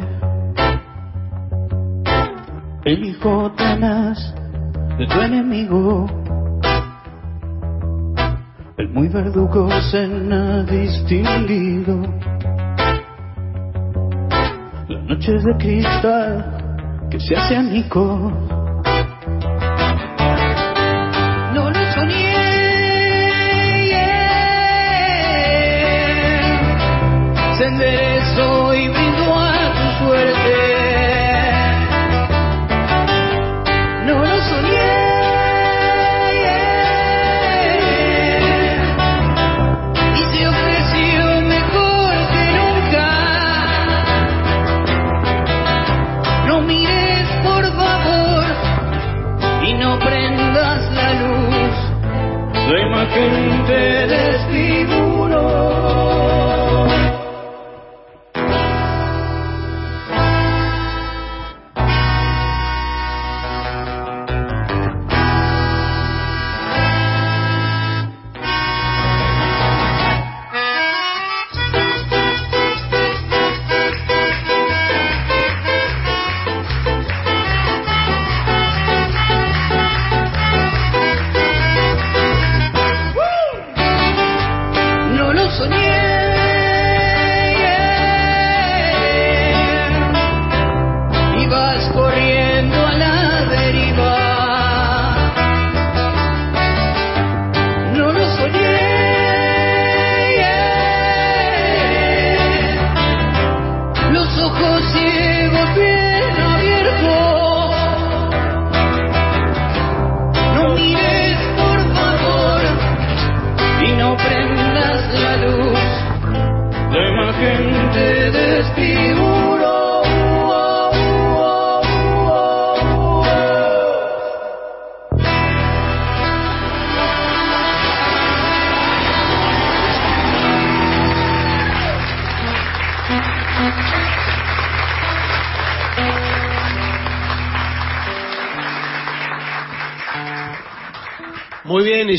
el hijo tenaz de tu enemigo, el muy verdugo cena distinguido. Las noches de cristal que se hacen licor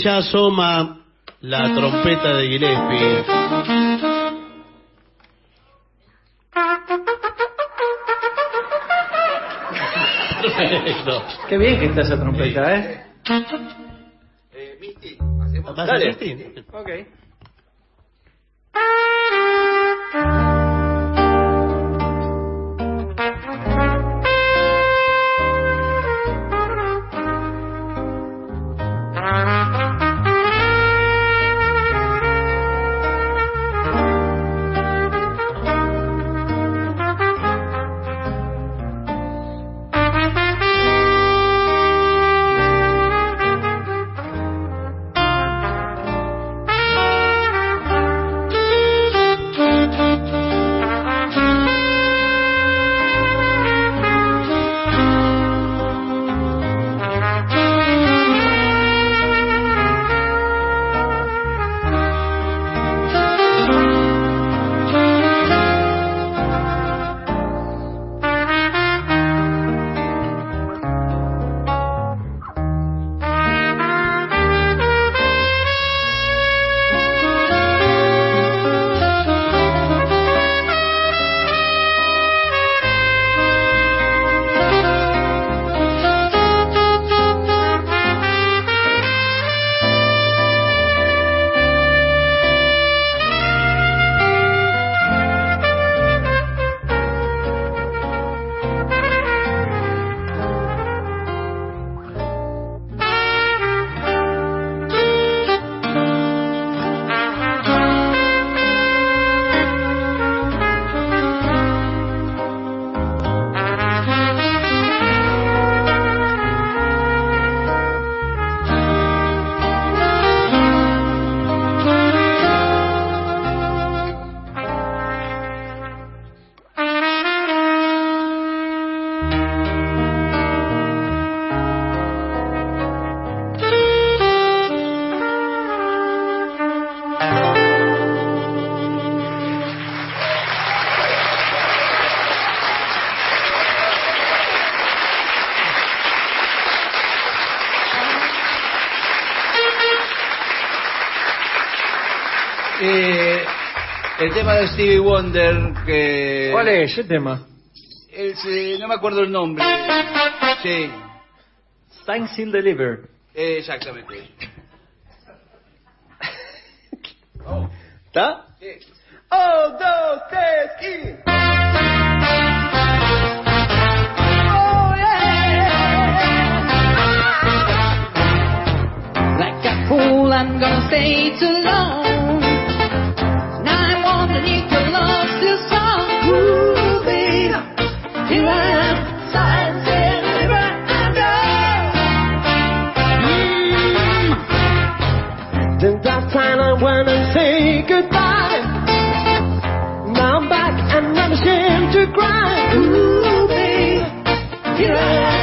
ya asoma la trompeta de Gillespie. Perfecto. Qué bien que está esa trompeta, ¿eh? Eh, Misty, hacemos... Dale. Misty. Ok. tema de Stevie Wonder que... ¿Cuál es ese tema? Es, no me acuerdo el nombre. Sí. Still Deliver. Eh, exactamente. oh. ¿Está? Sí. ¡Oh, dos, tres, y... Oh, I'm gonna stay too long. Cry. Ooh, baby, here I am,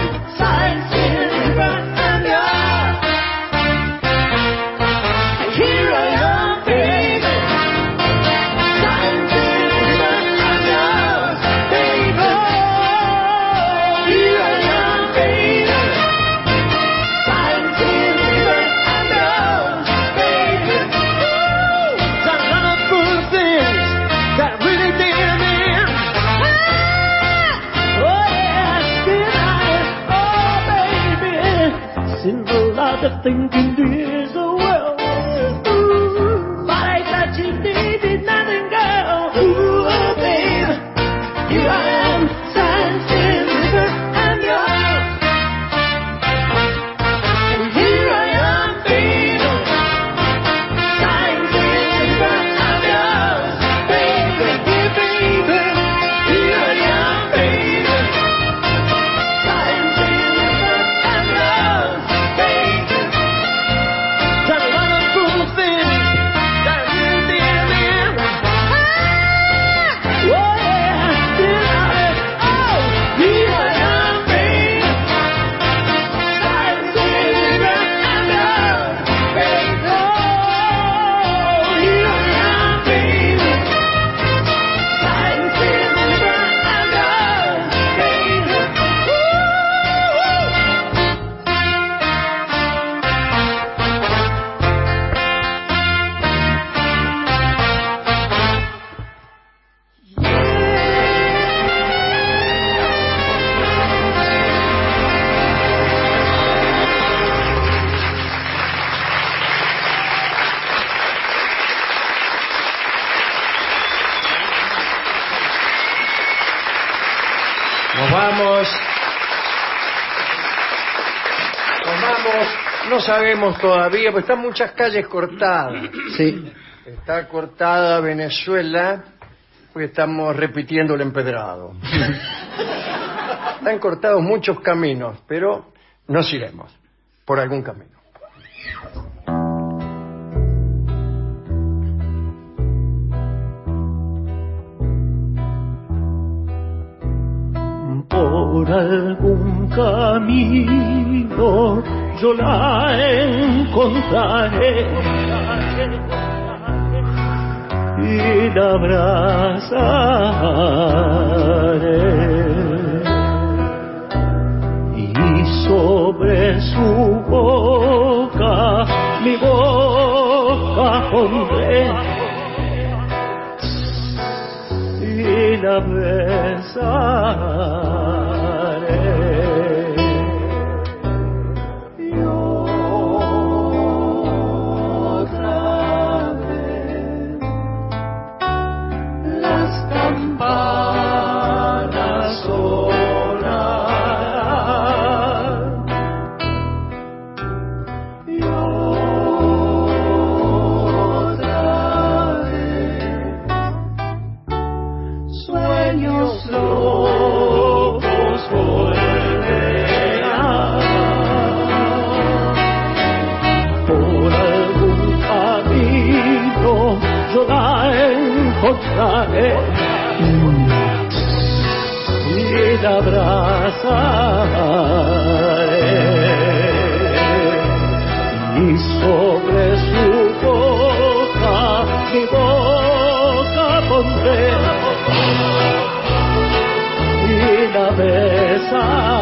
Tình. Vamos. No sabemos todavía, pues están muchas calles cortadas. Sí. Está cortada Venezuela, porque estamos repitiendo el empedrado. Están cortados muchos caminos, pero nos iremos por algún camino. Por algún camino yo la encontraré y la abrazaré. Y sobre su boca mi boca pondré y la besaré. Encontraré y la abrazaré. Y sobre su boca mi boca pondré y la besaré.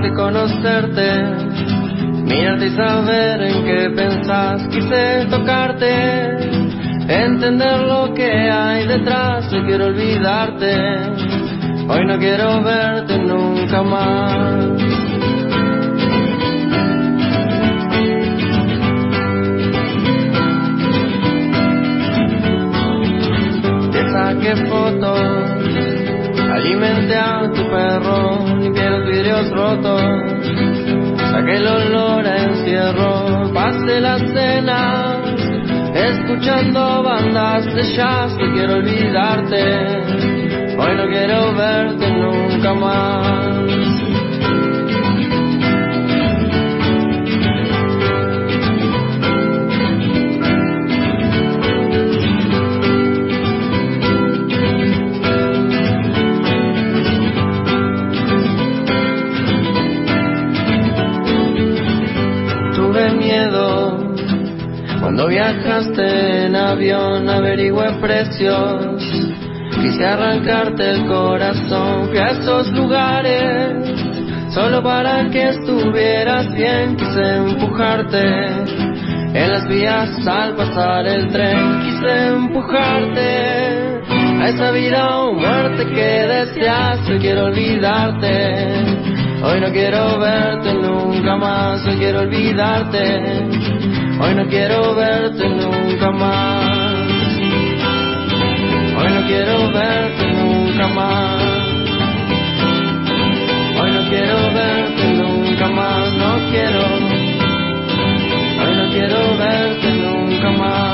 Quise conocerte, mirarte y saber en qué pensás, quise tocarte, entender lo que hay detrás, no quiero olvidarte, hoy no quiero verte nunca más. Saqué fotos, alimenté a tu perro, vidrios rotos, saqué el olor a encierro, pasé las cenas, escuchando bandas de jazz, no quiero olvidarte, hoy no quiero verte nunca más. Viajaste en avión, averigüé precios. Quise arrancarte el corazón, fui a esos lugares solo para que estuvieras bien. Quise empujarte en las vías al pasar el tren, quise empujarte a esa vida o muerte que deseas. Hoy quiero olvidarte. Hoy no quiero verte nunca más, hoy quiero olvidarte. Hoy no quiero verte nunca más. Hoy no quiero verte nunca más. Hoy no quiero verte nunca más, no quiero. Hoy no quiero verte nunca más.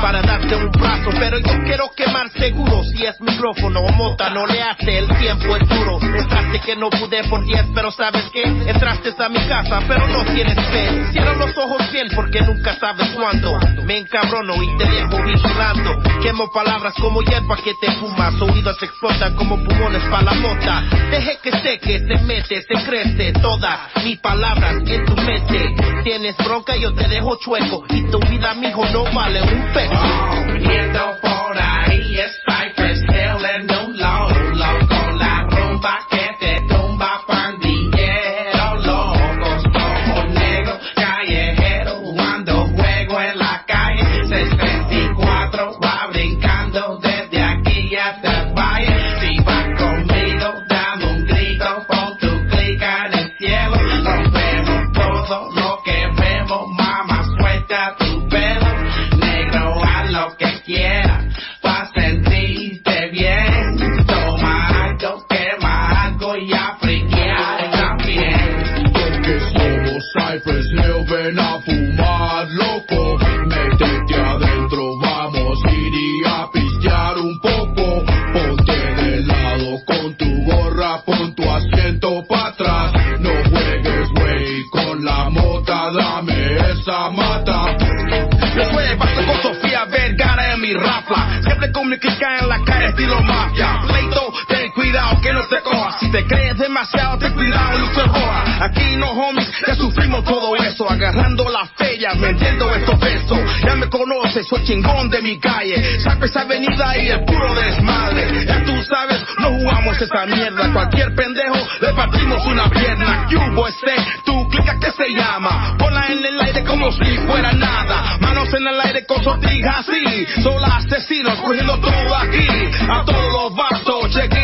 Para darte un brazo, pero yo quiero quemar seguro si es micrófono o mota, no le hace, el tiempo que no pude por 10, pero sabes que entraste a mi casa, pero no tienes fe. Cierra los ojos bien porque nunca sabes cuándo. Me encabrono y te dejo vigilando. Quemo palabras como hierba que te fumas, oídos explotan como pulmones para la mota. Deje que seque, se mete, se crece todas mis palabras en tu mente. Tienes bronca, yo te dejo chueco y tu vida, mijo, no vale un peso. Viendo por ahí demasiado, cuidado, luces roja. Aquí no homies, ya sufrimos todo eso. Agarrando la feria, vendiendo estos besos. Ya me conoces, soy chingón de mi calle. Saco esa avenida y el puro desmadre. Ya tú sabes, no jugamos esa mierda. Cualquier pendejo le partimos una pierna. ¿Qué hubo este? Tu clica que se llama. Ponla en el aire como si fuera nada. Manos en el aire con sortijas así. Solo asesinos cogiendo todo aquí. A todos los vasos, chequé